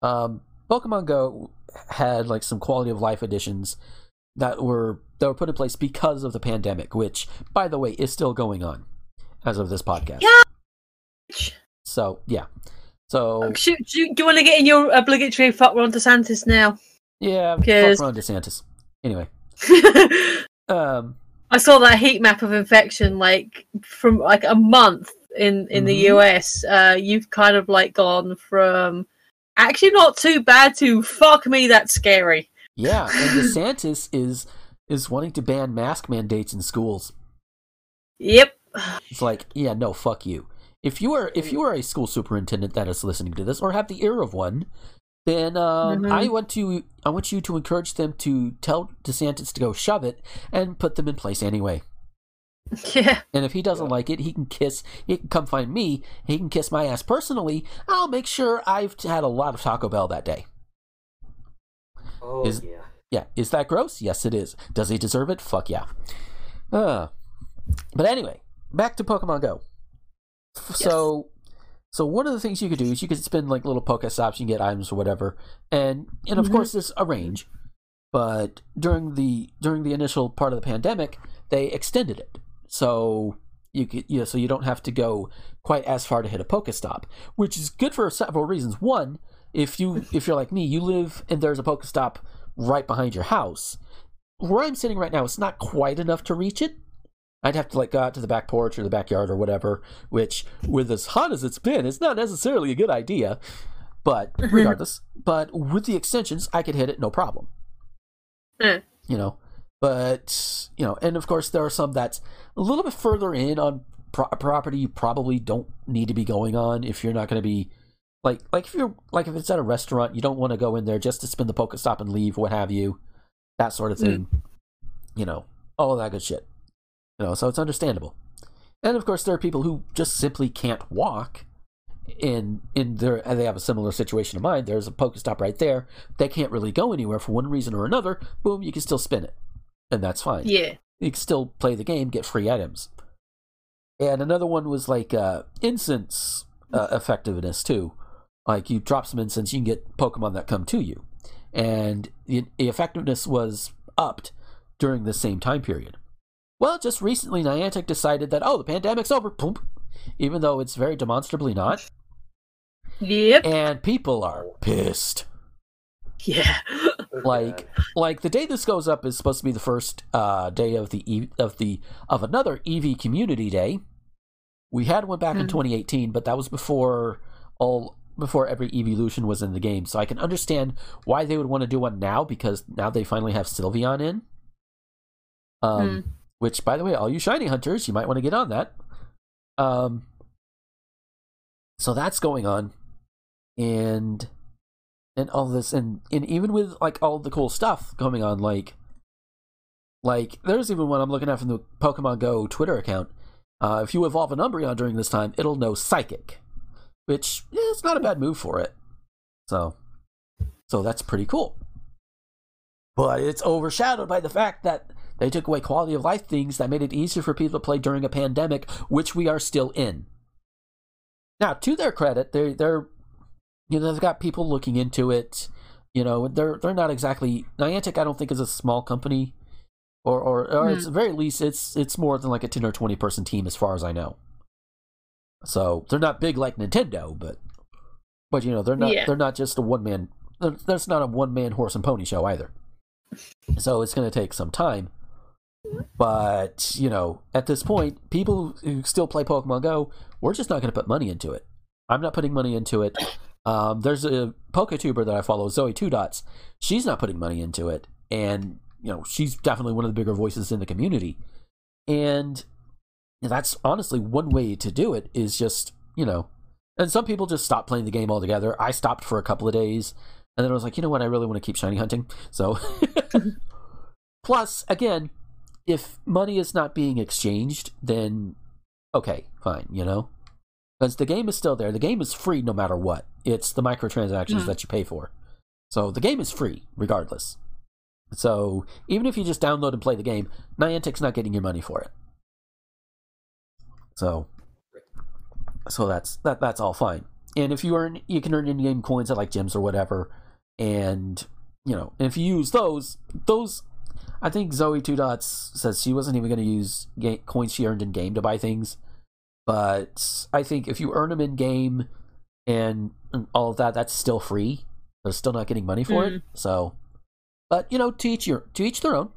um Pokemon Go had like some quality of life additions that were that were put in place because of the pandemic, which by the way is still going on as of this podcast. Yeah. So, yeah. So Shoot, do, do you want to get in your obligatory fuck Ron DeSantis now? yeah, fuck Ron DeSantis. Anyway. um I saw that heat map of infection like from like a month in in the Mhm. US. Uh, you've kind of like gone from actually not too bad to fuck me that's scary. yeah, and DeSantis is is wanting to ban mask mandates in schools. Yep. It's like, yeah, no, fuck you. If you are if you are a school superintendent that is listening to this or have the ear of one, then um, Mhm. I want to I want you to encourage them to tell DeSantis to go shove it and put them in place anyway. Yeah. And if he doesn't like it, he can kiss. He can come find me. He can kiss my ass personally. I'll make sure I've had a lot of Taco Bell that day. Oh Is- yeah. Yeah, is that gross? Yes, it is. Does he deserve it? Fuck yeah. Uh, but anyway, back to Pokemon Go. F- So, so one of the things you could do is you could spend like little Pokestops, you can get items or whatever, and and of Mhm. course there's a range. But during the during the initial part of the pandemic, they extended it, so you could you know, so you don't have to go quite as far to hit a Pokestop, which is good for several reasons. One, if you if you're like me, you live and there's a Pokestop right behind your house. Where I'm sitting right now, it's not quite enough to reach it. I'd have to like go out to the back porch or the backyard or whatever, which with as hot as it's been, it's not necessarily a good idea. But regardless, but with the extensions, I could hit it no problem. Eh. You know, but you know, and of course there are some that's a little bit further in on pro- property you probably don't need to be going on if you're not going to be like like if you're like if it's at a restaurant you don't want to go in there just to spin the Pokestop and leave, what have you, that sort of thing. You know, all that good shit. You know, so it's understandable. And of course, there are people who just simply can't walk. In in their and they have a similar situation in mind. There's a Pokestop right there. They can't really go anywhere for one reason or another. Boom, you can still spin it, and that's fine. Yeah. You can still play the game, get free items. And another one was like uh, incense uh, effectiveness too. Like you drop some incense, you can get Pokemon that come to you, and the, the effectiveness was upped during the same time period. Well, just recently, Niantic decided that oh, the pandemic's over, boom, even though it's very demonstrably not. Yep. And people are pissed. Yeah. like like the day this goes up is supposed to be the first uh, day of the e- of the of another Eevee Community Day. We had one back in Mhm. 2018, but that was before all before every evolution was in the game. So I can understand why they would want to do one now because now they finally have Sylveon in. Um, which by the way, all you shiny hunters, you might want to get on that. Um, so that's going on, and and all this, and and even with like all the cool stuff going on, like like there's even one I'm looking at from the Pokemon Go Twitter account. Uh, if you evolve an Umbreon during this time, it'll know Psychic, which yeah, it's not a bad move for it. So, so that's pretty cool. But it's overshadowed by the fact that they took away quality of life things that made it easier for people to play during a pandemic, which we are still in. Now, to their credit, they they're you know they've got people looking into it. You know they're they're not exactly Niantic. I don't think is a small company, or or, or it's Hmm. at the very least it's it's more than like a ten or twenty person team as far as I know. So they're not big like Nintendo, but but you know they're not Yeah. they're not just a one man. That's not a one man horse and pony show either. So it's going to take some time. But, you know, at this point, people who still play Pokemon Go, we're just not going to put money into it. I'm not putting money into it. Um, there's a PokeTuber that I follow, Zoe Two Dots. She's not putting money into it. And, you know, she's definitely one of the bigger voices in the community. And that's honestly one way to do it is just, you know, and some people just stop playing the game altogether. I stopped for a couple of days. And then I was like, you know what? I really want to keep shiny hunting. So, plus, again, if money is not being exchanged, then okay, fine, you know? Because the game is still there. The game is free no matter what. It's the microtransactions Mhm. that you pay for. So the game is free regardless. So even if you just download and play the game, Niantic's not getting your money for it. So so that's that that's all fine. And if you earn you can earn in-game coins at like gyms or whatever, and you know, if you use those, those I think Zoe Two Dots says she wasn't even going to use ga- coins she earned in game to buy things, but I think if you earn them in game and, and all of that, that's still free. They're still not getting money for it. Mm. So, but you know, to each your to each their own.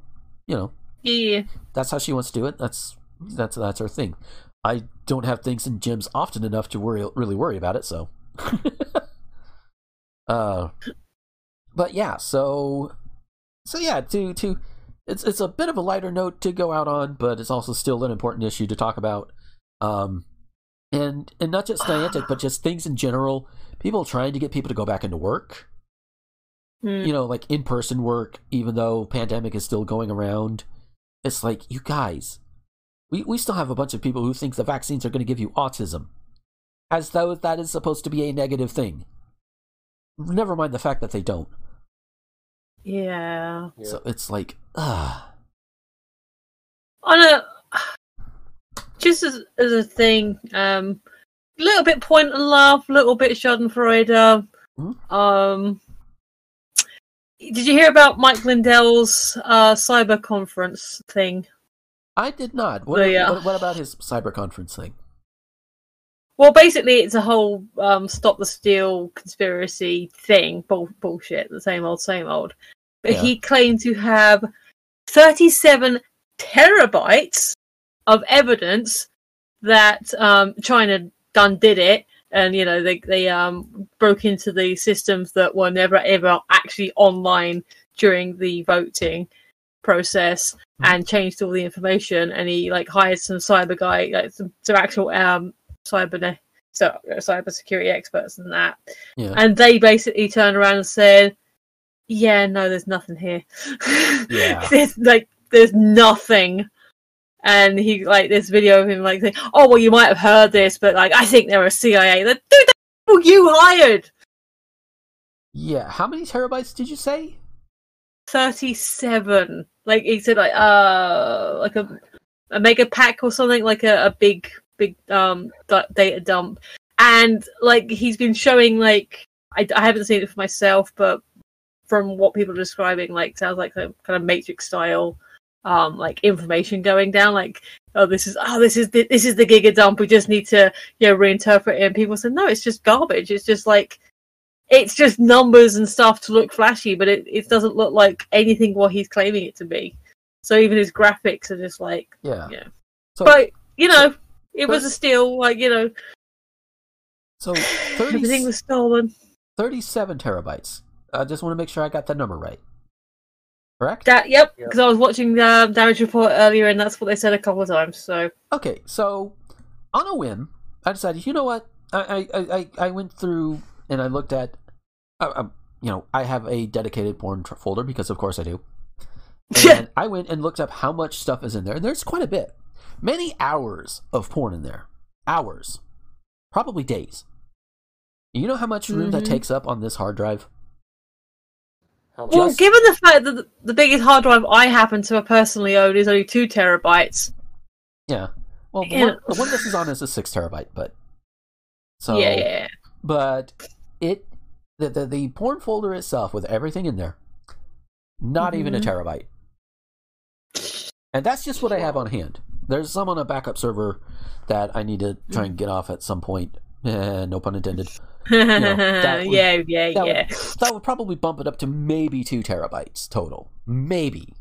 You know, Yeah. that's how she wants to do it. That's that's that's her thing. I don't have things in gyms often enough to worry really worry about it. So, uh, but yeah. So, so yeah. To to it's it's a bit of a lighter note to go out on, but it's also still an important issue to talk about. Um, and and not just Niantic, but just things in general. People trying to get people to go back into work Mm. you know, like in person work, even though pandemic is still going around. It's like, you guys, we, we still have a bunch of people who think the vaccines are going to give you autism, as though that is supposed to be a negative thing. Never mind the fact that they don't. Yeah. So it's like, ah, on a just as, as a thing, um, little bit point and laugh, little bit Schadenfreude. Um, did you hear about Mike Lindell's uh, cyber conference thing? I did not. What, yeah. what, what about his cyber conference thing? Well, basically, it's a whole um, stop the steal conspiracy thing. Bull- bullshit. The same old, same old. but Yeah. he claimed to have 37 terabytes of evidence that um, China done did it, and you know they they um, broke into the systems that were never ever actually online during the voting process and changed all the information. And he like hired some cyber guy, like some, some actual um, cyber so uh, cyber security experts and that, Yeah. and they basically turned around and said, "Yeah, no, there's nothing here. Yeah. there's like there's nothing." And he like this video of him like saying, "Oh well, you might have heard this, but like I think they're a CIA. Like, Dude, the people you hired Yeah. How many terabytes did you say? thirty-seven. Like he said, like uh, like a a mega pack or something, like a, a big big um data dump. And like he's been showing like I, I haven't seen it for myself, but from what people are describing, like sounds like a kind of Matrix style um like information going down like oh this is oh this is the, this is the giga dump. We just need to you know reinterpret it. And people said no it's just garbage. It's just like it's just numbers and stuff to look flashy but it, it doesn't look like anything what he's claiming it to be. So even his graphics are just like Yeah. yeah. So, but you know it was a steal like you know so 30, everything was stolen 37 terabytes. I just want to make sure I got that number right. Correct? that yep because i was watching the um, damage report earlier and that's what they said a couple of times so Okay, so on a whim, I decided, you know what? I I, I, I went through and I looked at, uh, uh, you know, I have a dedicated porn tr- folder because, of course, I do. And I went and looked up how much stuff is in there, and there's quite a bit. Many hours of porn in there. Hours. Probably days. You know how much room that Mhm. takes up on this hard drive? How Well, Just- given the fact that the, the biggest hard drive I happen to have personally owned is only two terabytes. Yeah. Well, the, Yeah. One, the one this is on is a six terabyte, but so yeah, yeah. but it the, the the porn folder itself with everything in there, not even a Mhm. terabyte, and that's just what I have on hand. There's some on a backup server that I need to try and get off at some point. Eh, no pun intended. know, would- yeah, yeah, That yeah. would, that would probably bump it up to maybe two terabytes total, maybe.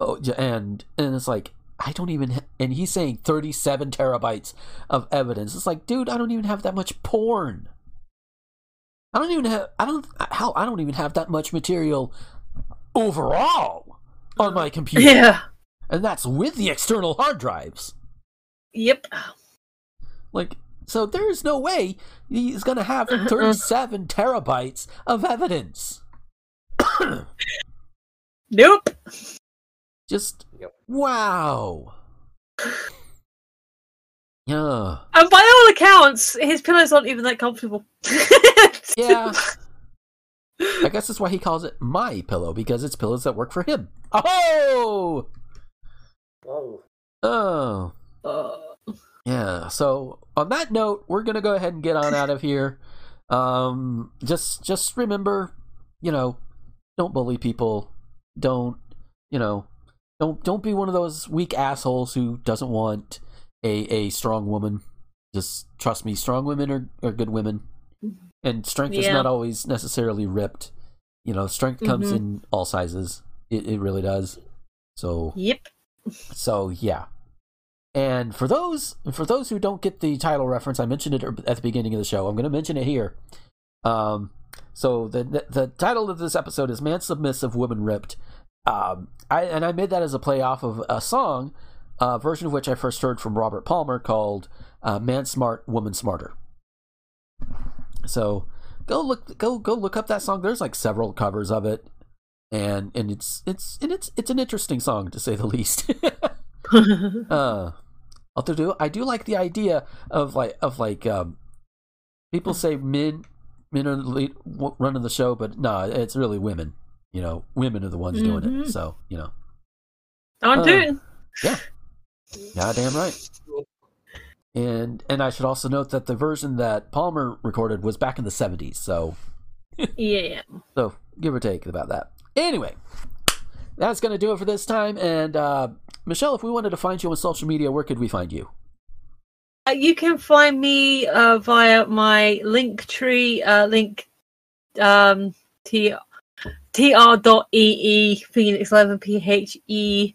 Oh, and and it's like I don't even. Ha- and he's saying thirty-seven terabytes of evidence. It's like, dude, I don't even have that much porn. I don't even have. I don't. How I don't even have that much material overall on my computer. Yeah. And that's with the external hard drives. Yep. Like, so there's no way he's gonna have mm-hmm. 37 terabytes of evidence. Nope. Just wow. Yeah. And by all accounts, his pillows aren't even that comfortable. Yeah. I guess that's why he calls it my pillow because it's pillows that work for him. Oh. Oh. Oh. Uh, Yeah. So on that note, we're gonna go ahead and get on out of here. Um, just just remember, you know, don't bully people. Don't you know? Don't don't be one of those weak assholes who doesn't want a a strong woman. Just trust me, strong women are, are good women, and strength is not always necessarily ripped. You know, strength comes Mhm. in all sizes. It it really does. So yep. So yeah. And for those for those who don't get the title reference, I mentioned it at the beginning of the show. I'm going to mention it here. Um, so the, the the title of this episode is "Man Submissive, Woman Ripped." Um, I and I made that as a play off of a song, uh, version of which I first heard from Robert Palmer called uh, "Man Smart, Woman Smarter." So go look go go look up that song. There's like several covers of it, and and it's it's and it's it's an interesting song to say the least. uh, although do I do like the idea of like of like um, people say men men are the lead, running the show, but no, it's really women. You know, women are the ones doing it. Mhm. So you know, I'm Uh, doing. yeah, goddamn right. And and I should also note that the version that Palmer recorded was back in the '70s. So Yeah. so give or take about that. Anyway, that's gonna do it for this time. And uh, Michelle, if we wanted to find you on social media, where could we find you? Uh, you can find me uh, via my link tree, uh, link um, t tr.ee phoenix 11 p h e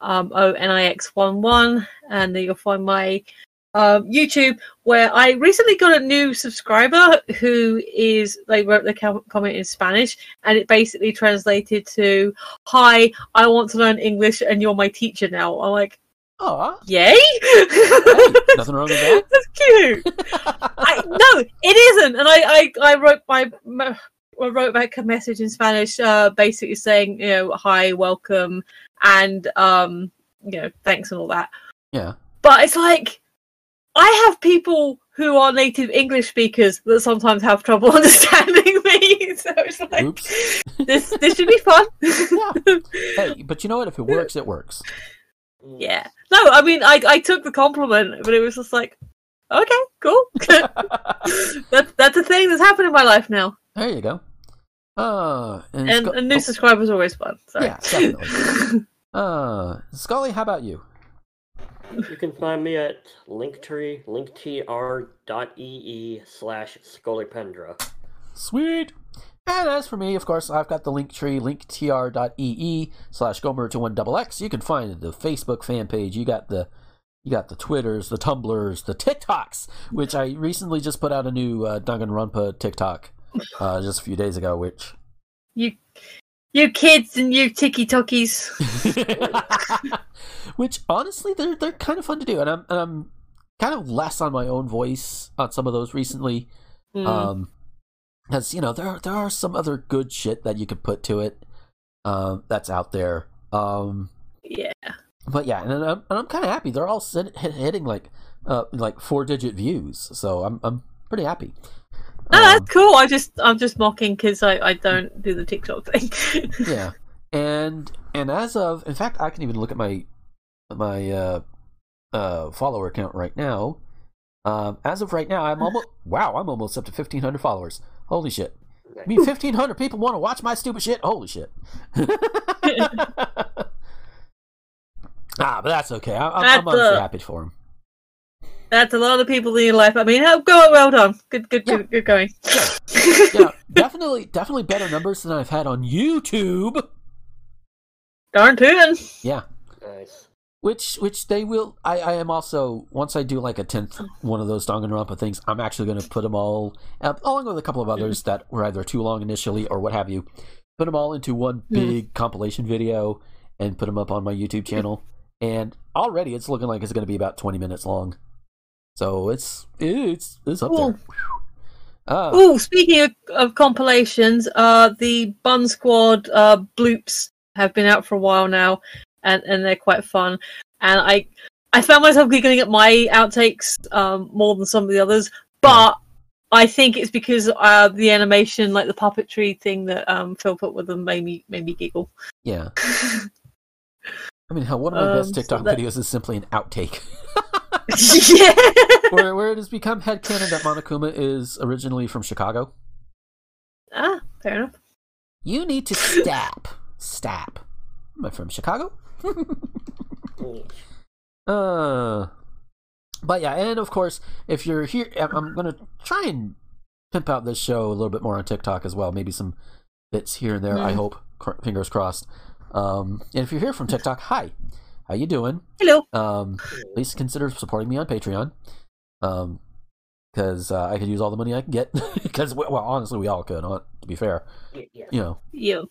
um, o n i x 1 1 and you'll find my um, YouTube where I recently got a new subscriber who is they wrote the comment in Spanish and it basically translated to "Hi, I want to learn English and you're my teacher now." I'm like, "Oh, yay!" Nothing wrong with that. That's cute. I, no, it isn't. And I, I, I wrote my, my I wrote back a message in Spanish, uh, basically saying, you know, hi, welcome, and um, you know, thanks and all that. Yeah. But it's like I have people who are native English speakers that sometimes have trouble understanding me. So it's like Oops. this this should be fun. yeah. Hey, but you know what? If it works, it works. yeah. No, I mean I I took the compliment, but it was just like, okay, cool. that's that's a thing that's happened in my life now. There you go. Uh, and, And, Scu- and new oh, subscribers always fun. So. yeah, definitely. uh, Scully, how about you? You can find me at linktree, linktr.ee slash scolipendra. Sweet. And as for me, of course, I've got the link tree, linktr.ee slash gomer21xx. You can find the Facebook fan page. You got the you got the Twitters, the Tumblrs, the TikToks, which I recently just put out a new uh, Danganronpa TikTok uh, just a few days ago, which You you kids and you tiki tockies. which honestly they're they're kind of fun to do, and I'm and I'm kind of less on my own voice on some of those recently. Mm. Um, because you know there there are some other good shit that you could put to it, um, that's out there. Um, yeah. but yeah, and I'm and I'm kind of happy. They're all sit, hitting like uh like four digit views, so I'm I'm pretty happy. That's cool. I just I'm just mocking because I, I don't do the TikTok thing. yeah. And and as of in fact i can even look at my my uh uh follower count right now. Um as of right now i'm almost wow i'm almost up to 1500 followers. Holy shit. I mean 1500 people want to watch my stupid shit? Holy shit. Ah but that's okay. I, I'm, I'm That's, honestly uh, happy for him That's a lot of people in your life. I mean, oh, go well done. Good, good, good, good going. yeah definitely definitely better numbers than i've had on youtube Darn tootin'. yeah Nice. Which which they will. I, I am also once I do like a tenth one of those Danganronpa things. I'm actually going to put them all, uh, along with a couple of others that were either too long initially or what have you. Put them all into one Hmm. big compilation video and put them up on my YouTube channel. And already it's looking like it's going to be about 20 minutes long. So it's it's it's up there. Uh, Oh, speaking of, of compilations, uh, the Bun Squad uh, bloops have been out for a while now, and, and they're quite fun. And I I found myself giggling at my outtakes um, more than some of the others, but I think it's because uh, the animation, like the puppetry thing that um, Phil put with them, made me made me giggle. yeah. I mean, hell, one of my best Um, so TikTok that- videos is simply an outtake. yeah. where, where it has become headcanon that Monokuma is originally from Chicago. Ah, fair enough. You need to stap. Stap. Am I from Chicago? uh, but yeah, and of course, if you're here, I'm- I'm gonna try and pimp out this show a little bit more on TikTok as well. Maybe some bits here and there. I Mm. hope. Fingers crossed. Um, and if you're here from TikTok, hi, how you doing? Hello. Um, please consider supporting me on Patreon. Um, because uh, I could use all the money I can get. Because well, honestly, we all could. hon- To be fair, Yeah. you know. Yep.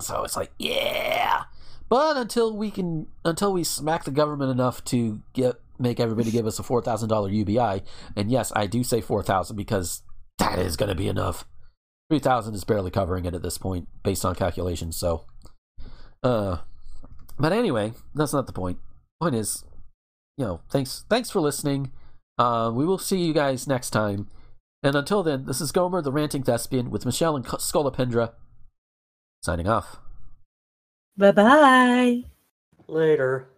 So it's like, yeah. But until we can, until we smack the government enough to get make everybody give us a four thousand dollar UBI, and yes, I do say four thousand because that is going to be enough. Three thousand is barely covering it at this point, based on calculations. So, uh, but anyway, that's not the point. Point is, you know, thanks, thanks for listening. Uh, we will see you guys next time. And until then, this is Gomer, the ranting thespian, with Michelle and Scolopendra, signing off. Bye bye. Later.